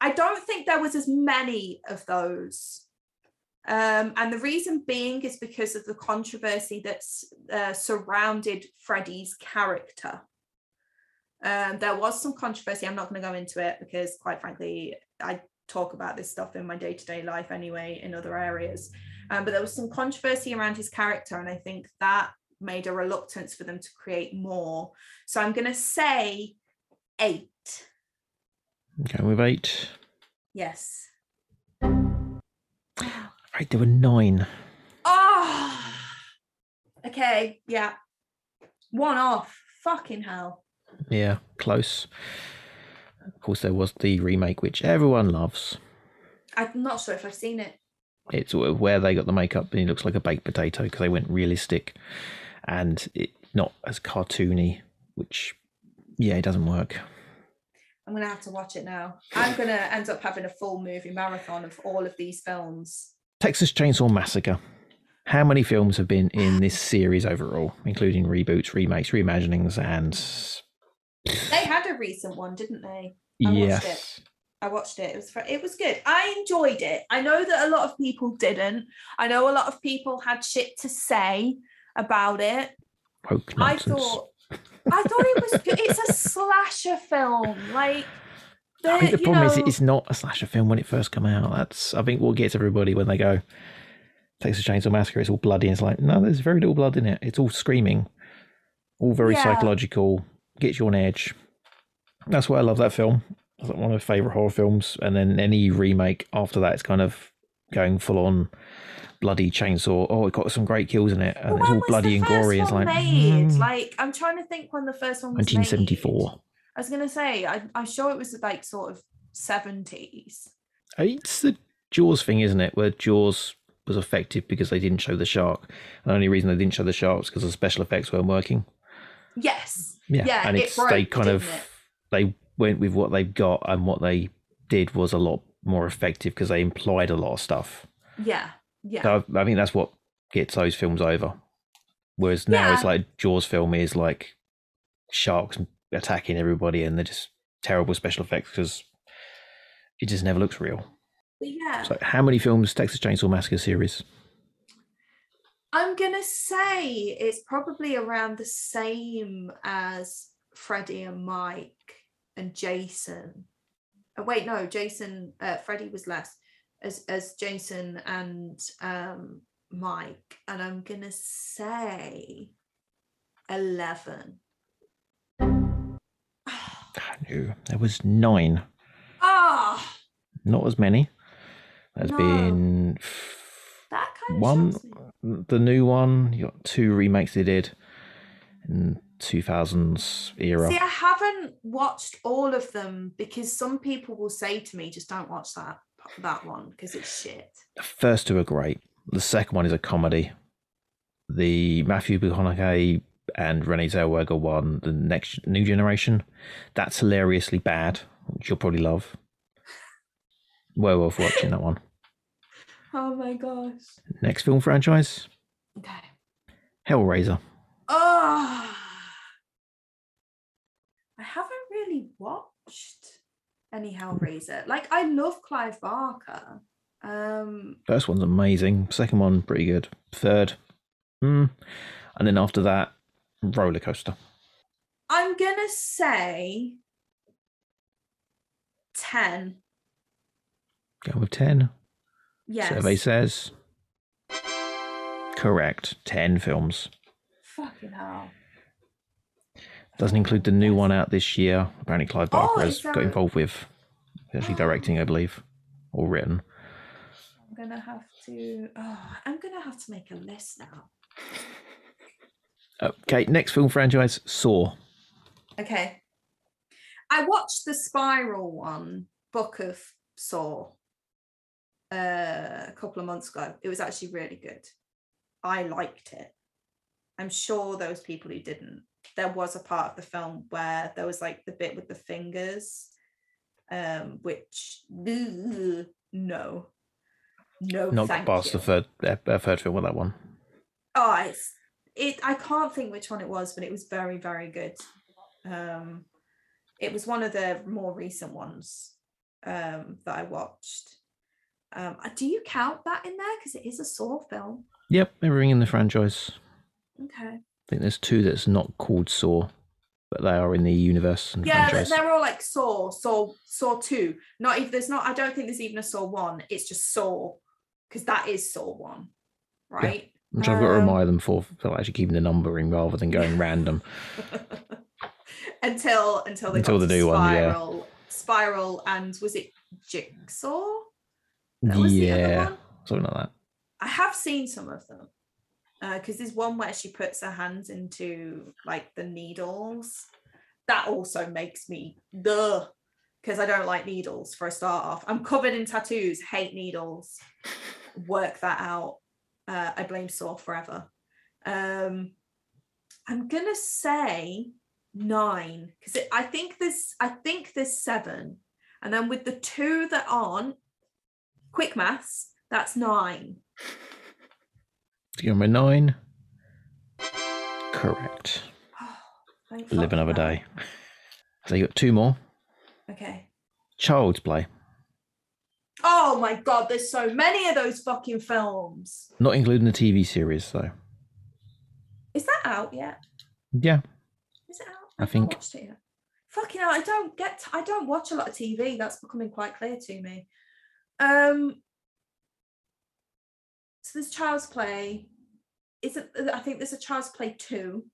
i don't think there was as many of those um, and the reason being is because of the controversy that's uh, surrounded Freddy's character. Um, there was some controversy. I'm not going to go into it because, quite frankly, I talk about this stuff in my day to day life anyway in other areas. Um, but there was some controversy around his character, and I think that made a reluctance for them to create more. So I'm going to say eight. Okay, with eight. Yes. Right, there were nine. Oh, okay. Yeah. One off. Fucking hell. Yeah, close. Of course, there was the remake, which everyone loves. I'm not sure if I've seen it. It's where they got the makeup and he looks like a baked potato because they went realistic and it not as cartoony, which, yeah, it doesn't work. I'm gonna have to watch it now. I'm gonna end up having a full movie marathon of all of these films. Texas Chainsaw Massacre. How many films have been in this series overall, including reboots, remakes, reimaginings, and They had a recent one, didn't they? I watched yes, I watched it. It was it was good. I enjoyed it. I know that a lot of people didn't. I know a lot of people had shit to say about it. I thought I thought it was good. It's a slasher film. Like I think the problem is it's not a slasher film when it first come out. That's I think what gets everybody when they go Texas Chainsaw Massacre. It's all bloody. And it's like no, there's very little blood in it. It's all screaming, all very Yeah. psychological. Gets you on edge. That's why I love that film. It's like one of my favorite horror films. And then any remake after that, it's kind of going full on bloody chainsaw. Oh, it got some great kills in it, and Well, it's all bloody and gory. It's like made. mm, Like I'm trying to think when the first one was made. 1974. I was gonna say I, I'm sure it was like sort of 70s. It's the Jaws thing, isn't it? Where Jaws was effective because they didn't show the shark. And the only reason they didn't show the shark was because the special effects weren't working. Yes. Yeah, Yeah, and it it's broke, they kind of it? they went with what they've got, and what they did was a lot more effective because they implied a lot of stuff. Yeah. Yeah. So I, I think that's what gets those films over. Whereas now it's Yeah. like Jaws film is like sharks attacking everybody, and they're just terrible special effects because it just never looks real. Yeah. So, how many films Texas Chainsaw Massacre series? I'm gonna say it's probably around the same as Freddy and Mike and Jason. Oh, wait, no, Jason, uh, Freddy was less as as Jason and um, Mike, and I'm gonna say eleven. There was nine. Ah, Not as many. There's No. been that kind one, the new one. You got two remakes they did in 2000s era. See, I haven't watched all of them because some people will say to me, "Just don't watch that that one because it's shit." The first two are great. The second one is a comedy. The Matthew McConaughey and Renee Zellweger won the next new generation, that's hilariously bad, which you'll probably love. Well worth watching that one. Oh my gosh. Next film franchise, Okay. Hellraiser. Oh, I haven't really watched any Hellraiser. Like, I love Clive Barker. Um, First one's amazing. Second one, pretty good. Third, mm. and then after that, roller coaster. I'm gonna say ten. Go with ten. Yes. Survey says correct. Ten films. Fucking hell. Doesn't include the new one out this year. Apparently, Clive Oh, Barker is has there got involved with. Actually, directing, I believe, or written. I'm gonna have to. Oh, I'm gonna have to make a list now. Okay, next film franchise, Saw. Okay. I watched the Spiral one, Book of Saw, uh, a couple of months ago. It was actually really good. I liked it. I'm sure those people who didn't. There was a part of the film where there was like the bit with the fingers, um, which ugh, no, no, Not past you. the third, uh, third film with that one. oh it's it i can't think which one it was but it was very very good. Um it was one of the more recent ones um that i watched. Um uh, do you count that in there? Because it is a saw film. Yep, everything in the franchise. okay. I think there's two that's not called Saw, but they are in the universe and yeah franchise. they're all like saw saw saw two. Not if there's not i don't think there's even a saw one. It's just saw because that is saw one right Which I've got to um, remind them for, for actually keeping the numbering rather than going random. until until they Until the new one, yeah. spiral spiral and was it jigsaw That was yeah, one? something like that. I have seen some of them because there's one where she puts her hands into like the needles. That also makes me the because I don't like needles for a start off. I'm covered in tattoos, hate needles. Work that out. Uh, I blame Saw forever. Um, I'm gonna say nine because I think there's I think there's seven, and then with the two that aren't quick maths, that's nine. Number nine. Correct. Thank Live another that. day. So you got two more. Okay. Child's Play. Oh my god, there's so many of those fucking films. Not including the TV series, though. Is that out yet? Yeah. Is it out? I I've think- watched it yet. Fucking hell, I don't get. I don't watch a lot of TV. That's becoming quite clear to me. Um. So there's Child's Play. Is it? I think there's a Child's Play two.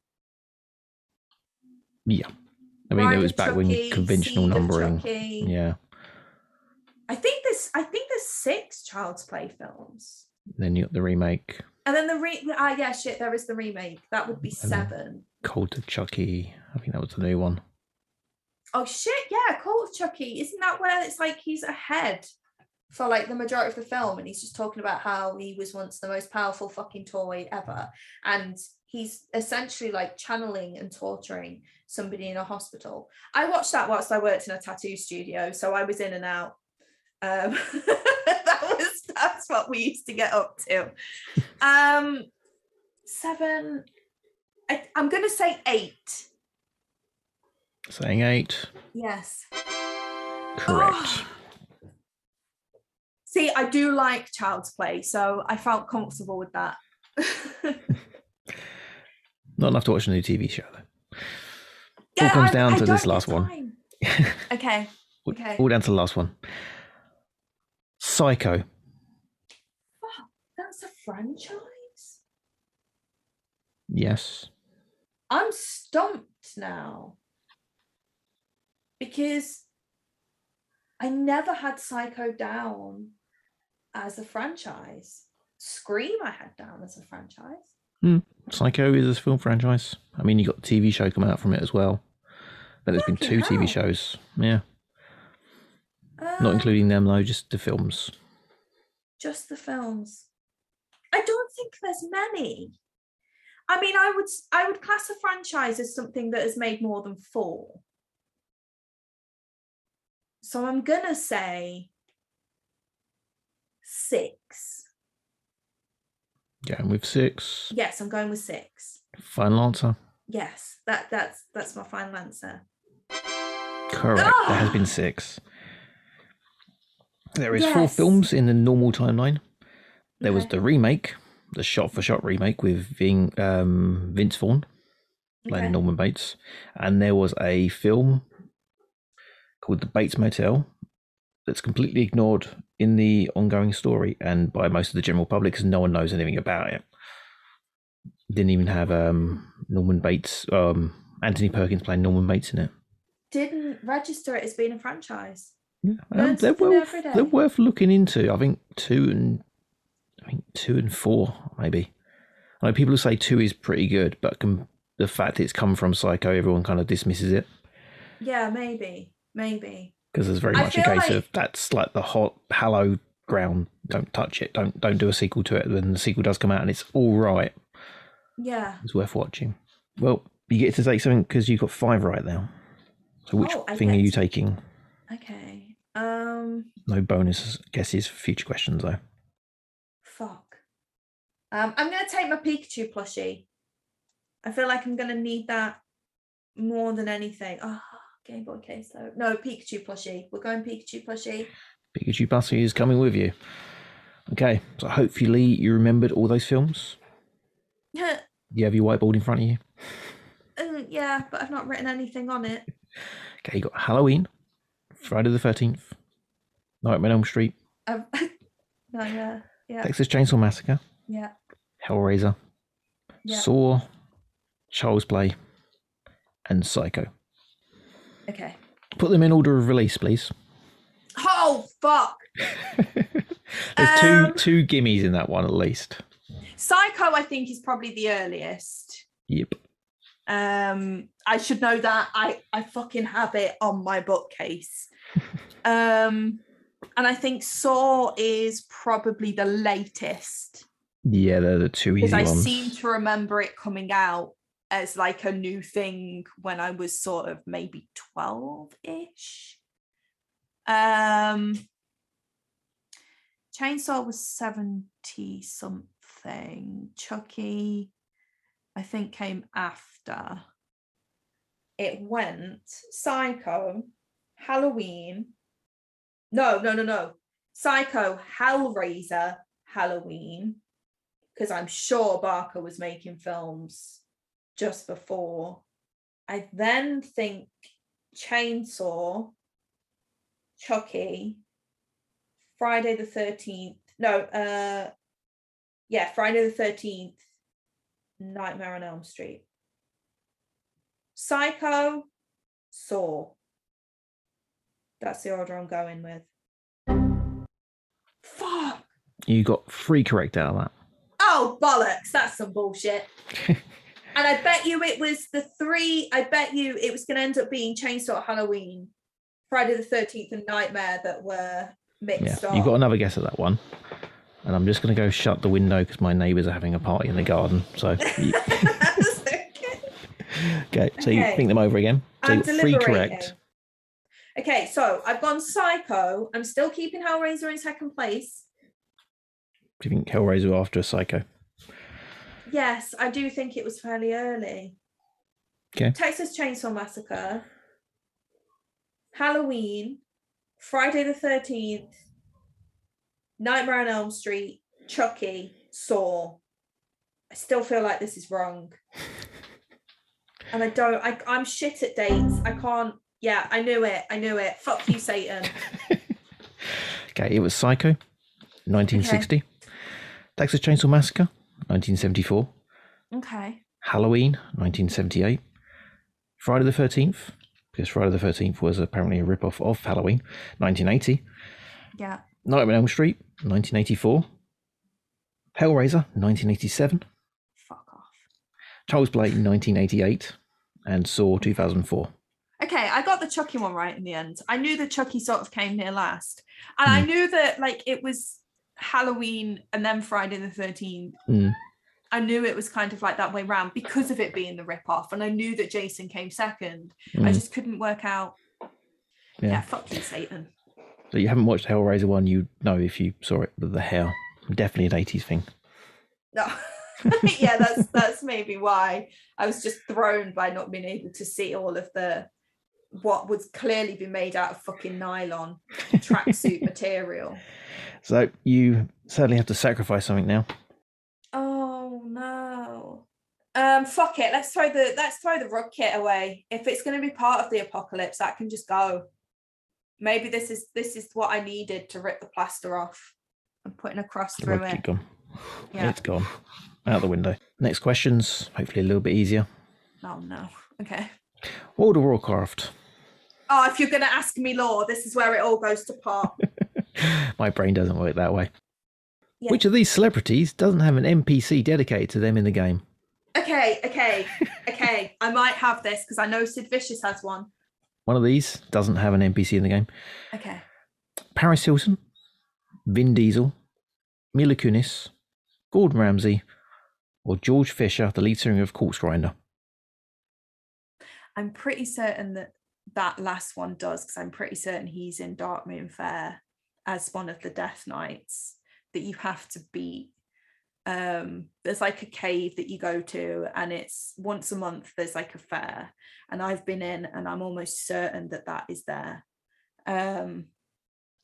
Yeah. I mean, Bride it was back when conventional numbering. Chucky. Yeah. I think there's. I think there's six Child's Play films. Then you got the remake, And then the re ah yeah shit there is the remake that would be And seven. Cult of Chucky. I think that was the new one. Oh shit yeah Cult of Chucky isn't that where it's like he's ahead for like the majority of the film and he's just talking about how he was once the most powerful fucking toy ever and he's essentially like channeling and torturing somebody in a hospital. I watched that whilst I worked in a tattoo studio so I was in and out. Um, that was that's what we used to get up to. Um, seven. I, I'm gonna say eight. Saying eight. Yes. Correct. Oh. See, I do like Child's Play, so I felt comfortable with that. Not enough to watch a new TV show though. Yeah, comes I- down I to this last one. Okay. all, Okay. all down to the last one. Psycho. Fuck, that's a franchise. Yes. I'm stumped now because I never had Psycho down as a franchise. Scream, I had down as a franchise. Hmm. Psycho is a film franchise. I mean, you got the TV show come out from it as well. But there's been two Fucking TV shows. Yeah. Not Um, including them though, just the films. just the films. I don't think there's many. I mean, I would I would class a franchise as something that has made more than four. So I'm gonna say six. Going with six. Yes, I'm going with six. Final answer. Yes, that that's that's my final answer. Correct. There has been six. There is four films in the normal timeline. There was the remake, the shot-for-shot remake with Ving, um, Vince Vaughn playing okay. Norman Bates, and there was a film called The Bates Motel that's completely ignored in the ongoing story and by most of the general public because no one knows anything about it. Didn't even have um, Norman Bates, um, Anthony Perkins playing Norman Bates in it. Didn't register it as being a franchise. Yeah, um, they're worth they're worth looking into. I think two and I think two and four maybe. I know people who say two is pretty good, but com- the fact it's come from Psycho, everyone kind of dismisses it Yeah, maybe, maybe. because there's very much a case like- of that's like the hot hallowed ground. Don't touch it. Don't don't do a sequel to it. Then the sequel does come out and it's all right, Yeah. it's worth watching. Well, you get to take something because you've got five right now. So which Oh, thing are you taking? Okay. Um. No bonus guesses for future questions though. Fuck. Um, I'm gonna take my Pikachu plushie. I feel like I'm gonna need that more than anything. Oh, Game Boy case though. No, Pikachu plushie. We're going Pikachu plushie. Pikachu Bussy is coming with you. Okay, so hopefully you remembered all those films. Uh, You have your whiteboard in front of you. yeah, but I've not written anything on it. Okay, you got Halloween, Friday the 13th, Nightmare on Elm Street, no, yeah, yeah, Texas Chainsaw Massacre, yeah, Hellraiser, yeah. Saw, Child's Play, and Psycho. Okay. Put them in order of release, please. Oh fuck! There's two Um, two gimmies in that one at least. Psycho, I think, is probably the earliest. Yep. Um, I should know that. I I fucking have it on my bookcase. Um, and I think Saw is probably the latest Yeah, they're the two easy because I seem to remember it coming out as like a new thing when I was sort of maybe twelve ish. Um, Chainsaw was seventy something. Chucky, I think, came after. It went Psycho, Halloween. No, no, no, no. Psycho, Hellraiser, Halloween. Because I'm sure Barker was making films just before. I then think Chainsaw, Chucky, Friday the 13th. No, uh yeah, Friday the 13th, Nightmare on Elm Street. Psycho, Saw. That's the order I'm going with. Fuck. You got three correct out of that. Oh bollocks! That's some bullshit. and I bet you it was the three. I bet you it was going to end up being Chainsaw Halloween, Friday the Thirteenth, and Nightmare that were mixed Yeah, up. you got another guess at that one. And I'm just going to go shut the window because my neighbours are having a party in the garden. So, okay. okay, so you think them over again. So I'm you got three deliberating. correct. Okay, so I've gone Psycho. I'm still keeping Hellraiser in second place. Do you think Hellraiser after a Psycho? Yes, I do think it was fairly early. Okay. Texas Chainsaw Massacre, Halloween, Friday the 13th, Nightmare on Elm Street, Chucky, Saw. I still feel like this is wrong. And I don't, I, I'm shit at dates. I can't, yeah, I knew it. I knew it. Fuck you, Satan. Okay, it was Psycho, 1960. Texas Chainsaw Massacre, 1974. Okay. Halloween, 1978. Friday the 13th, because Friday the 13th was apparently a rip-off of Halloween, 1980. Yeah. Nightmare on Elm Street, 1984. Hellraiser, 1987. Fuck off. Child's Play, 1988. And Saw, 2004. Okay, I got the Chucky one right in the end. I knew that Chucky sort of came near last. And I Mm. knew that like it was Halloween and then Friday the 13th. Mm. I knew it was kind of like that way round because of it being the rip off. And I knew that Jason came second. I Mm. just couldn't work out. Yeah, Yeah. fuck you, Satan. So you haven't watched Hellraiser 1, you know if you saw it with the hair. Definitely an 80s thing. No. yeah, that's that's maybe why I was just thrown by not being able to see all of the what would clearly be made out of fucking nylon tracksuit material. So you sadly have to sacrifice something now. Oh no. Um, fuck it. Let's throw the let's throw the rug kit away. If it's going to be part of the apocalypse, that can just go. Maybe this is this is what I needed to rip the plaster off and putting a cross The through it. gone. Yeah. It's gone. Out the window. Next questions, hopefully a little bit easier. Oh no. Okay. World of Warcraft. Oh, if you're going to ask me lore, this is where it all goes to pot. My brain doesn't work that way. Yeah. Which of these celebrities doesn't have an NPC dedicated to them in the game? Okay, okay, okay. I might have this because I know Sid Vicious has one. One of these doesn't have an NPC in the game. Okay. Paris Hilton, Vin Diesel, Mila Kunis, Gordon Ramsay, or George Fisher, the lead singer of Corpse Grinder. I'm pretty certain that that last one does because I'm pretty certain he's in Darkmoon Faire as one of the Death Knights that you have to beat. Um, there's like a cave that you go to, and it's once a month. There's like a fair, and I've been in, and I'm almost certain that that is there. Um,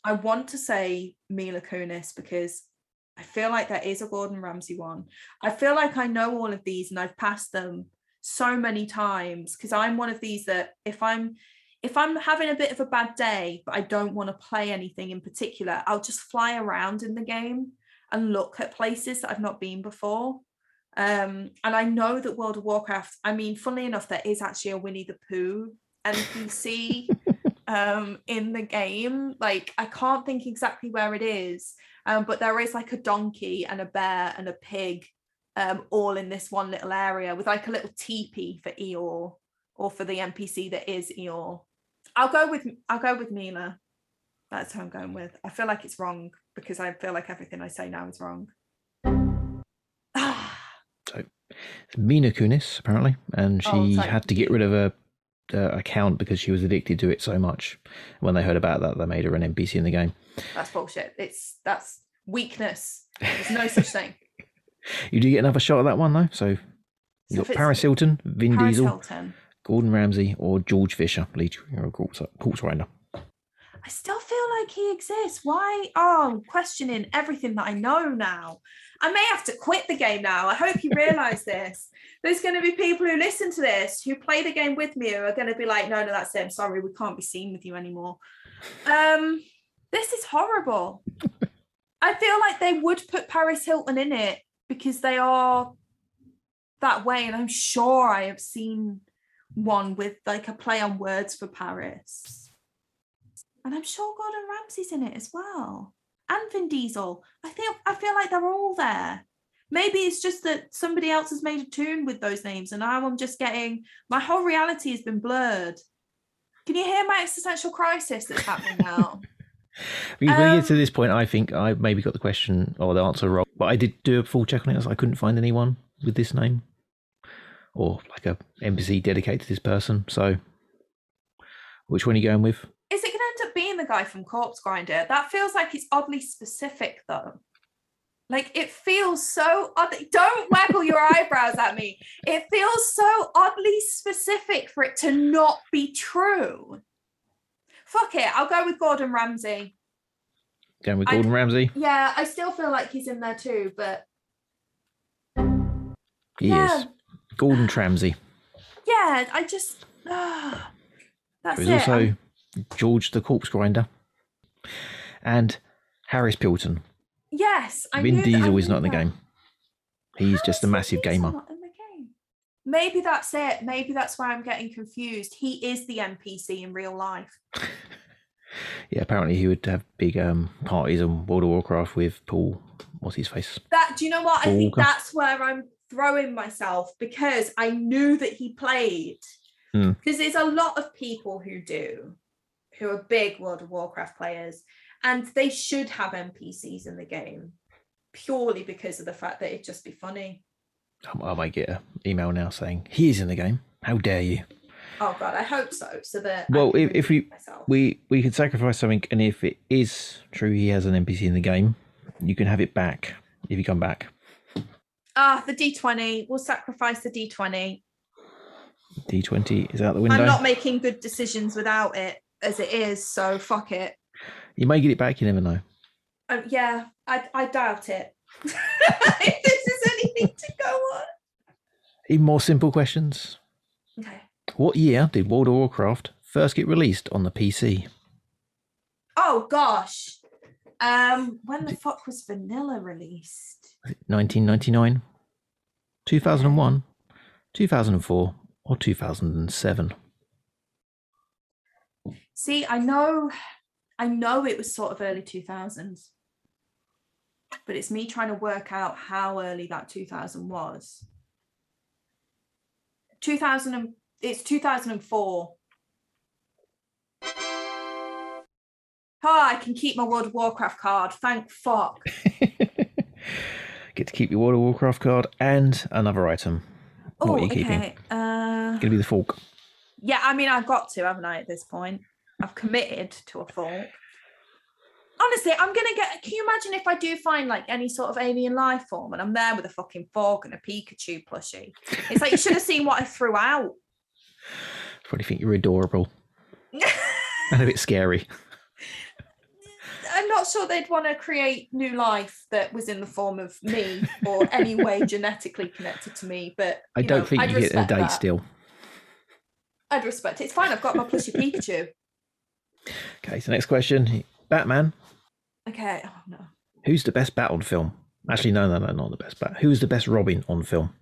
I want to say Mila Kunis because I feel like there is a Gordon Ramsay one. I feel like I know all of these, and I've passed them so many times because I'm one of these that if I'm if I'm having a bit of a bad day but I don't want to play anything in particular, I'll just fly around in the game and look at places that I've not been before. Um, and I know that World of Warcraft, I mean, funnily enough, there is actually a Winnie the Pooh NPC um in the game. Like I can't think exactly where it is, um, but there is like a donkey and a bear and a pig um, all in this one little area with like a little teepee for Eeyore or for the NPC that is Eeyore. I'll go with I'll go with Mila. That's who I'm going with. I feel like it's wrong because I feel like everything I say now is wrong. It's Mila Kunis, apparently, and she Oh, had to get rid of her uh, account because she was addicted to it so much. When they heard about that, they made her an NPC in the game. That's bullshit. It's that's weakness. There's no such thing. You do get another shot at that one, though. So you got Paris Hilton, Vin Paris Diesel, Hilton. Gordon Ramsay, or George Fisher, lead singer of Corpse, Corpse Grinder. I still feel like he exists. Why? Oh, I'm questioning everything that I know now. I may have to quit the game now. I hope you realize this. There's going to be people who listen to this who play the game with me who are going to be like, no, no, that's it. I'm sorry, we can't be seen with you anymore. Um, this is horrible. I feel like they would put Paris Hilton in it because they are that way, and I'm sure I have seen one with like a play on words for Paris. And I'm sure Gordon Ramsay's in it as well. and Vin Diesel. I think I feel like they're all there. Maybe it's just that somebody else has made a tune with those names, and now I'm just getting my whole reality has been blurred. Can you hear my existential crisis that's happening now? You Um, get to this point, I think I maybe got the question or the answer wrong, but I did do a full check on it. I couldn't find anyone with this name or like a NPC dedicated to this person. So, which one are you going with? Is it going to end up being the guy from Corpse Grinder? That feels like it's oddly specific, though. Like it feels so odd. Don't waggle your eyebrows at me. It feels so oddly specific for it to not be true. Fuck it. I'll go with Gordon Ramsay. Going with I- Gordon Ramsay? Yeah, I still feel like he's in there too, but He yeah, is. Gordon Ramsay. yeah. I just ah, that's There's it. also I'm- George the Corpse Grinder and Harris Pilton. yes, I Vin I Diesel is not in the game. He's How just a massive gamer. not in the game? Maybe that's it. Maybe that's why I'm getting confused. He is the NPC in real life. Yeah, apparently he would have big um, parties on World of Warcraft with Paul. What's his face? That do you know what? I think Walker. that's where I'm throwing myself because I knew that he played. Hmm. Because there's a lot of people who do, who are big World of Warcraft players, and they should have NPCs in the game purely because of the fact that it'd just be funny. I might get an email now saying he is in the game. How dare you? Oh god, I hope so. So that Well, can if- if we- myself. We we could sacrifice something, and if it is true, he has an NPC in the game. You can have it back if you come back. ah the D20, we'll sacrifice the D20. D twenty is out the window. I'm not making good decisions without it as it is, so fuck it. You may get it back. You never know. Um, yeah, I, I doubt it. if this is anything to go on. Even more simple questions. Okay. What year did World of Warcraft first get released on the PC? Oh gosh. Um, when the fuck was Vanilla released? 1999, 2001, 2004, or 2007? See, I know, I know it was sort of early two thousands, but it's me trying to work out how early that two thousand was. Two thousand and it's two thousand and four. Oh, I can keep my World of Warcraft card. Thank fuck. Get to keep your World of Warcraft card and another item. Oh, what are you keeping? okay. Uh, Gonna be the fork. yeah, I mean, I've got to, haven't I? At this point, I've committed to a fork. Honestly, I'm gonna get. Can you imagine if I do find like any sort of alien life form and I'm there with a fucking fork and a Pikachu plushie? It's like you should have seen what I threw out. Probably think you're adorable and a bit scary. I'm not sure they'd want to create new life that was in the form of me or any way genetically connected to me. But I don't know, think I'd you get a date that. still. I'd respect it. It's fine. I've got my plushy Pikachu. Okay, so next question. Batman. Okay. Oh no. Who's the best bat on film? Actually, no, no, no, not the best bat. Who's the best Robin on film?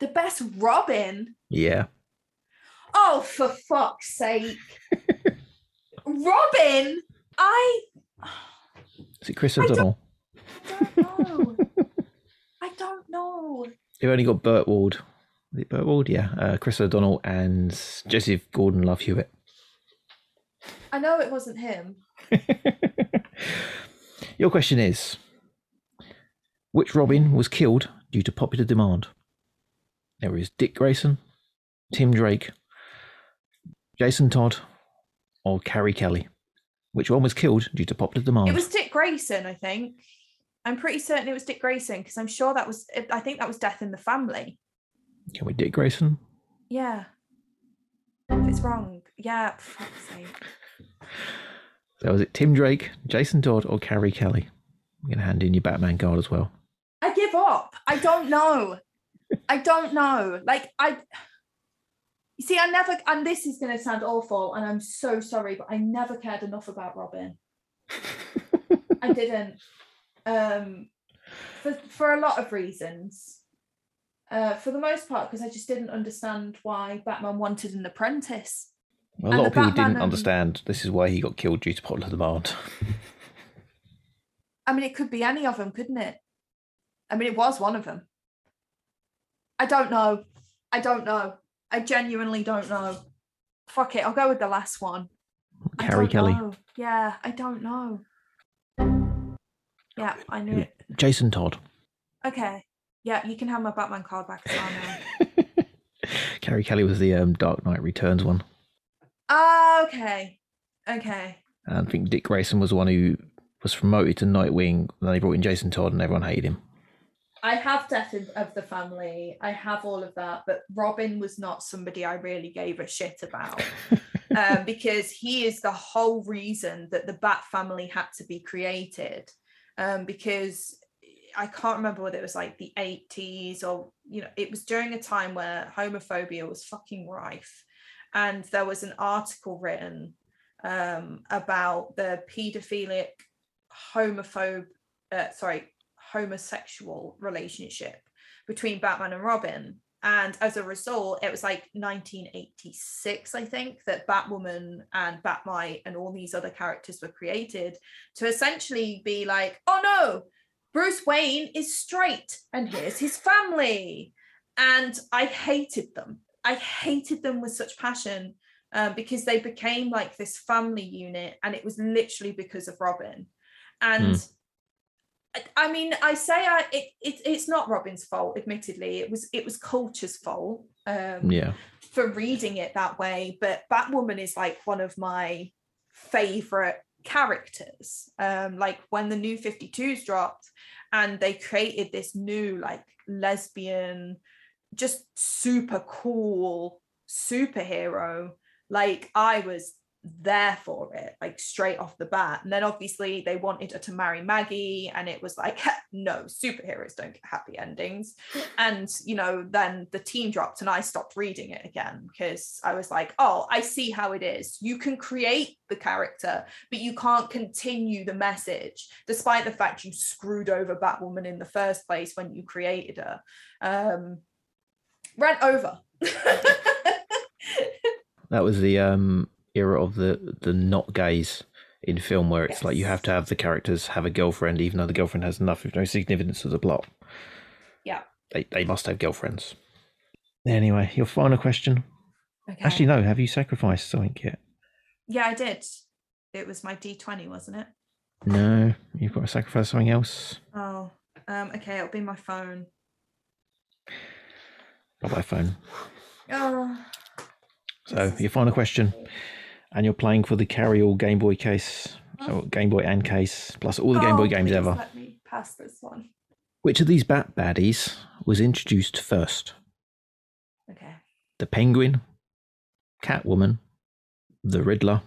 The best Robin. Yeah. Oh, for fuck's sake. Robin, I Is it Chris O'Donnell? I don't- know. I don't know. Who only got Burt Ward? Is it Burt Ward? Yeah. Uh, Chris O'Donnell and Joseph Gordon Love Hewitt. I know it wasn't him. Your question is Which Robin was killed due to popular demand? There is Dick Grayson, Tim Drake, Jason Todd, or Carrie Kelly. Which one was killed due to popular demand? It was Dick Grayson, I think. I'm pretty certain it was Dick Grayson because I'm sure that was, I think that was Death in the Family. Can we Dick Grayson? Yeah. If it's wrong, yeah, for fuck's sake. So is it Tim Drake, Jason Todd, or Carrie Kelly? I'm going to hand in your Batman card as well. I give up. I don't know. I don't know. Like I you see, I never and this is gonna sound awful, and I'm so sorry, but I never cared enough about Robin. I didn't. Um for for a lot of reasons. Uh for the most part, because I just didn't understand why Batman wanted an apprentice. A lot of people Batman didn't and- understand this is why he got killed due to popular demand. I mean, it could be any of them, couldn't it? I mean, it was one of them. I don't know. I don't know. I genuinely don't know. Fuck it. I'll go with the last one. Carrie Kelly. know. Yeah, I don't know. Yeah, I knew it. Jason Todd. Okay. Yeah, you can have my Batman card back as well now. Carrie Kelly was the um, Dark Knight Returns one. Ah, okay. Okay. And I think Dick Grayson was the one who was promoted to Nightwing. Then they brought in Jason Todd, and everyone hated him. I have Death of- of the Family. I have all of that, but Robin was not somebody I really gave a shit about. um, because he is the whole reason that the Bat family had to be created. Um, because I can't remember whether it was like the 80s or, you know, it was during a time where homophobia was fucking rife. And there was an article written um, about the paedophilic, homophobe, uh, sorry, homosexual relationship between Batman and Robin. And as a result, it was like 1986, I think, that Batwoman and Batmite and all these other characters were created to essentially be like, oh no, Bruce Wayne is straight and here's his family. And I hated them. I hated them with such passion um, because they became like this family unit. And it was literally because of Robin. And I- I mean, I say I it, it it's not Robin's fault. Admittedly, it was it was culture's fault um, Yeah. for reading it that way. But Batwoman is like one of my favorite characters. Um, like when the new 52s dropped and they created this new like lesbian, just super cool superhero. Like I was there for it, like straight off the bat. And then obviously they wanted her to marry Maggie, and it was like, no, superheroes don't get happy endings. And you know, then the team dropped, and I stopped reading it again because I was like, oh, I see how it is. You can create the character, but you can't continue the message, despite the fact you screwed over Batwoman in the first place when you created her. Um, rant over. That was the um, era of the the not gays in film, where it's like you have to have the characters have a girlfriend, even though the girlfriend has nothing, no significance to the plot. Yeah. They they must have girlfriends. Anyway, your final question. Okay. Actually, no. Have you sacrificed something yet? yeah, I did. It was my D20, wasn't it? No. You've got to sacrifice something else. Oh, um, okay, it'll be my phone. Not by phone. Oh, So your final question, and you're playing for the Carry All Game Boy case, or Game Boy and case, plus all the Game Boy Oh, games ever. Let me pass this one. Which of these bat baddies was introduced first? Okay. The Penguin, Catwoman, the Riddler,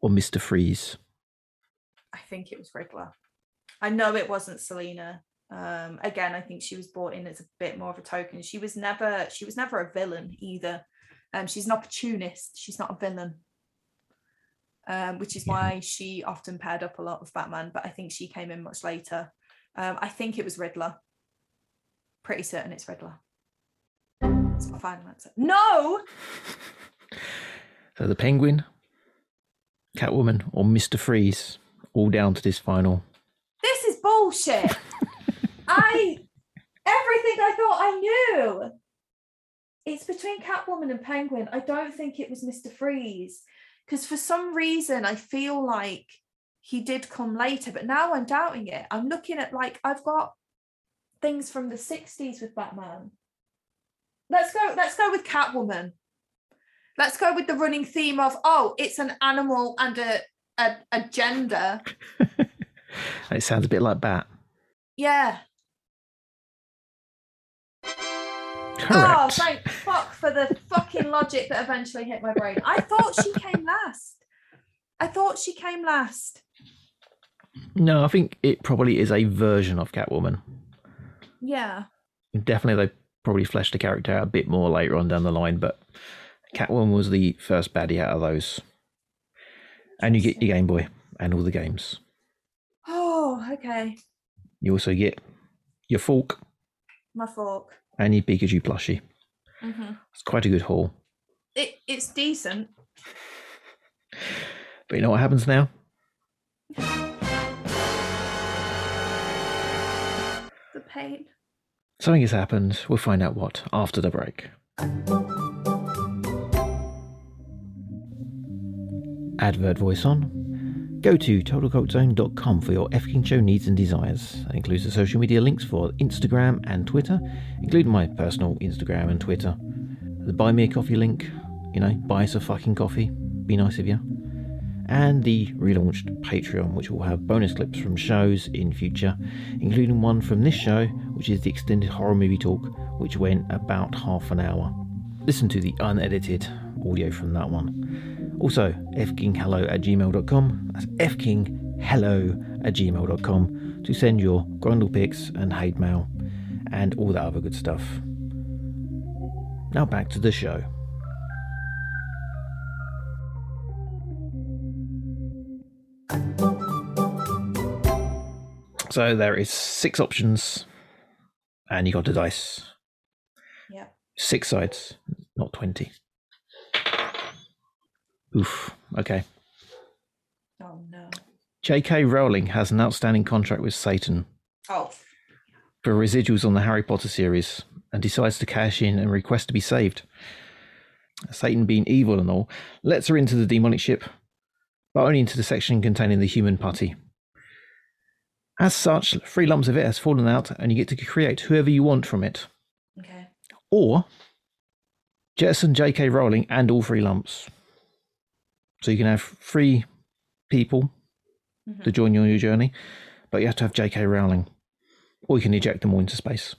or Mister Freeze? I think it was Riddler. I know it wasn't Selina. Um, again, I think she was brought in as a bit more of a token. She was never she was never a villain either. Um, she's an opportunist. She's not a villain. Um, which is Yeah. why she often paired up a lot with Batman, but I think she came in much later. Um, I think it was Riddler. Pretty certain it's Riddler. That's my final answer. No, So the Penguin, Catwoman, or Mister Freeze? All down to this final. this is bullshit. I everything I thought I knew. It's between Catwoman and Penguin. I don't think it was Mr. Freeze. Because for some reason I feel like he did come later, but now I'm doubting it. I'm looking at like I've got things from the 60s with Batman. Let's go, let's go with Catwoman. Let's go with the running theme of oh, it's an animal and a a, a gender. It sounds a bit like Bat. Yeah. Oh, thank fuck for the fucking logic that eventually hit my brain. I thought she came last. I thought she came last. no, I think it probably is a version of Catwoman. Yeah. Definitely, they probably fleshed the character out a bit more later on down the line, but Catwoman was the first baddie out of those. And you get your Game Boy and all the games. Oh, okay. You also get your fork My fork. And your Pikachu plushie. hmm It's quite a good haul. It, it's decent. But you know what happens now? the pain. Something has happened. We'll find out what after the break. Advert voice on. Go to totalcultzone.com for your F King Show needs and desires. That includes the social media links for Instagram and Twitter, including my personal Instagram and Twitter. The Buy Me a Coffee link, you know, buy us a fucking coffee. Be nice of you. And the relaunched Patreon, which will have bonus clips from shows in future, including one from this show, which is the extended horror movie talk, which went about half an hour. Listen to the unedited audio from that one. Also, fkinghello at gmail.com. That's fkinghello at gmail.com to send your grundle pics and hate mail and all that other good stuff. Now back to the show. So there is six options, and you got a dice. Yeah. Six sides, not twenty. Oof. Okay. Oh no. J.K. Rowling has an outstanding contract with Satan Oh. for residuals on the Harry Potter series and decides to cash in and request to be saved. Satan, being evil and all, lets her into the demonic ship, but only into the section containing the human putty. As such, three lumps of it has fallen out, and you get to create whoever you want from it. Okay. Or jettison J.K. Rowling and all three lumps. So you can have three people Mhm. to join you on your journey, but you have to have J.K. Rowling, or you can eject them all into space.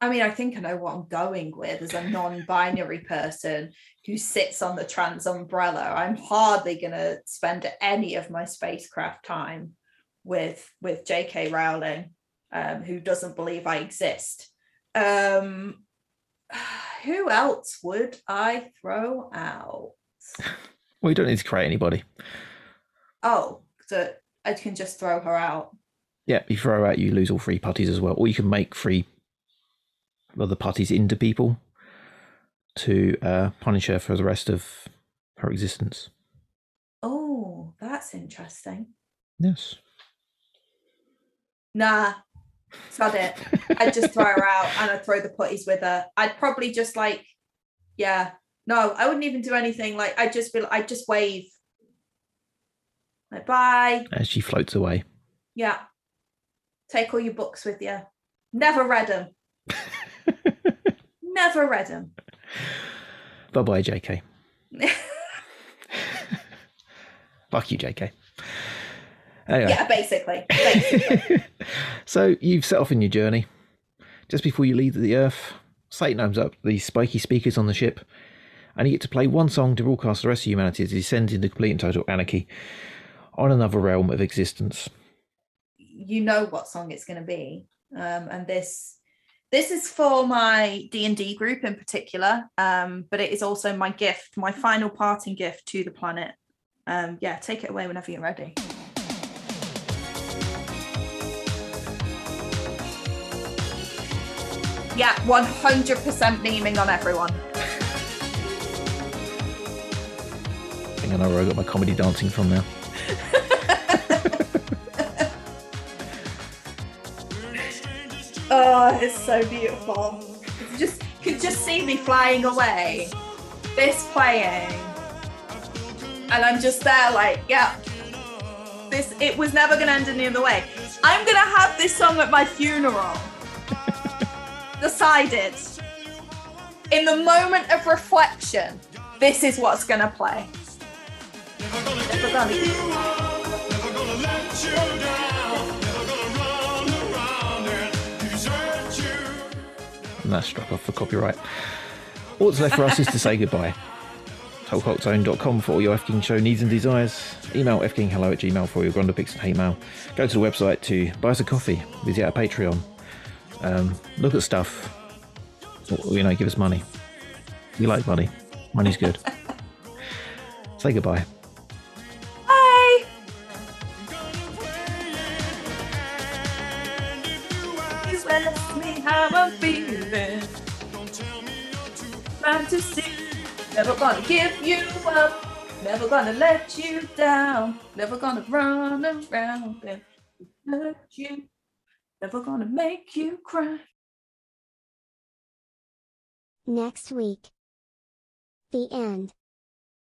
I mean, I think I know what I'm going with as a non-binary person who sits on the trans umbrella. I'm hardly gonna spend any of my spacecraft time with with J.K. Rowling, um, who doesn't believe I exist. Um, who else would I throw out? Well, you don't need to create anybody. Oh, so I can just throw her out. Yeah, you throw her out, you lose all three putties as well, or you can make three other putties into people to uh, punish her for the rest of her existence. Oh, that's interesting. Yes. Nah, sod it. I'd just throw her out and I'd throw the putties with her. I'd probably just like, yeah, no, I wouldn't even do anything. Like, I'd just be, I'd just wave. Like, bye. As she floats away. Yeah. Take all your books with you. Never read them. Never read them. Bye bye, JK. Fuck you, JK. Anyway. yeah, basically. basically. so you've set off in your journey. Just before you leave the Earth, Satan opens up the spiky speakers on the ship, and you get to play one song to broadcast the rest of humanity as it into complete and total anarchy on another realm of existence. you know what song it's going to be um, and this this is for my d&d group in particular um, but it is also my gift my final parting gift to the planet. Um, yeah take it away whenever you're ready. Yeah 100% memeing on everyone I know where I got my comedy dancing from now. Oh, it's so beautiful. You just you could just see me flying away. This playing. And I'm just there like, yeah. This it was never gonna end any other way. I'm gonna have this song at my funeral. Decided. In the moment of reflection, this is what's gonna play. Never gonna- And that's struck off for copyright. All that's left for us is to say goodbye. TotalCultZone.com for all your F King Show needs and desires. Email fkinghello at gmail for your Grundle Pics and hate mail. Go to the website to buy us a coffee. Visit our Patreon. Um, look at stuff. Or, you know, give us money. We like money. Money's good. say goodbye. How I'm feeling. Time to see. Never gonna give you up. Never gonna let you down. Never gonna run around and hurt you. Never gonna make you cry. Next week. The end.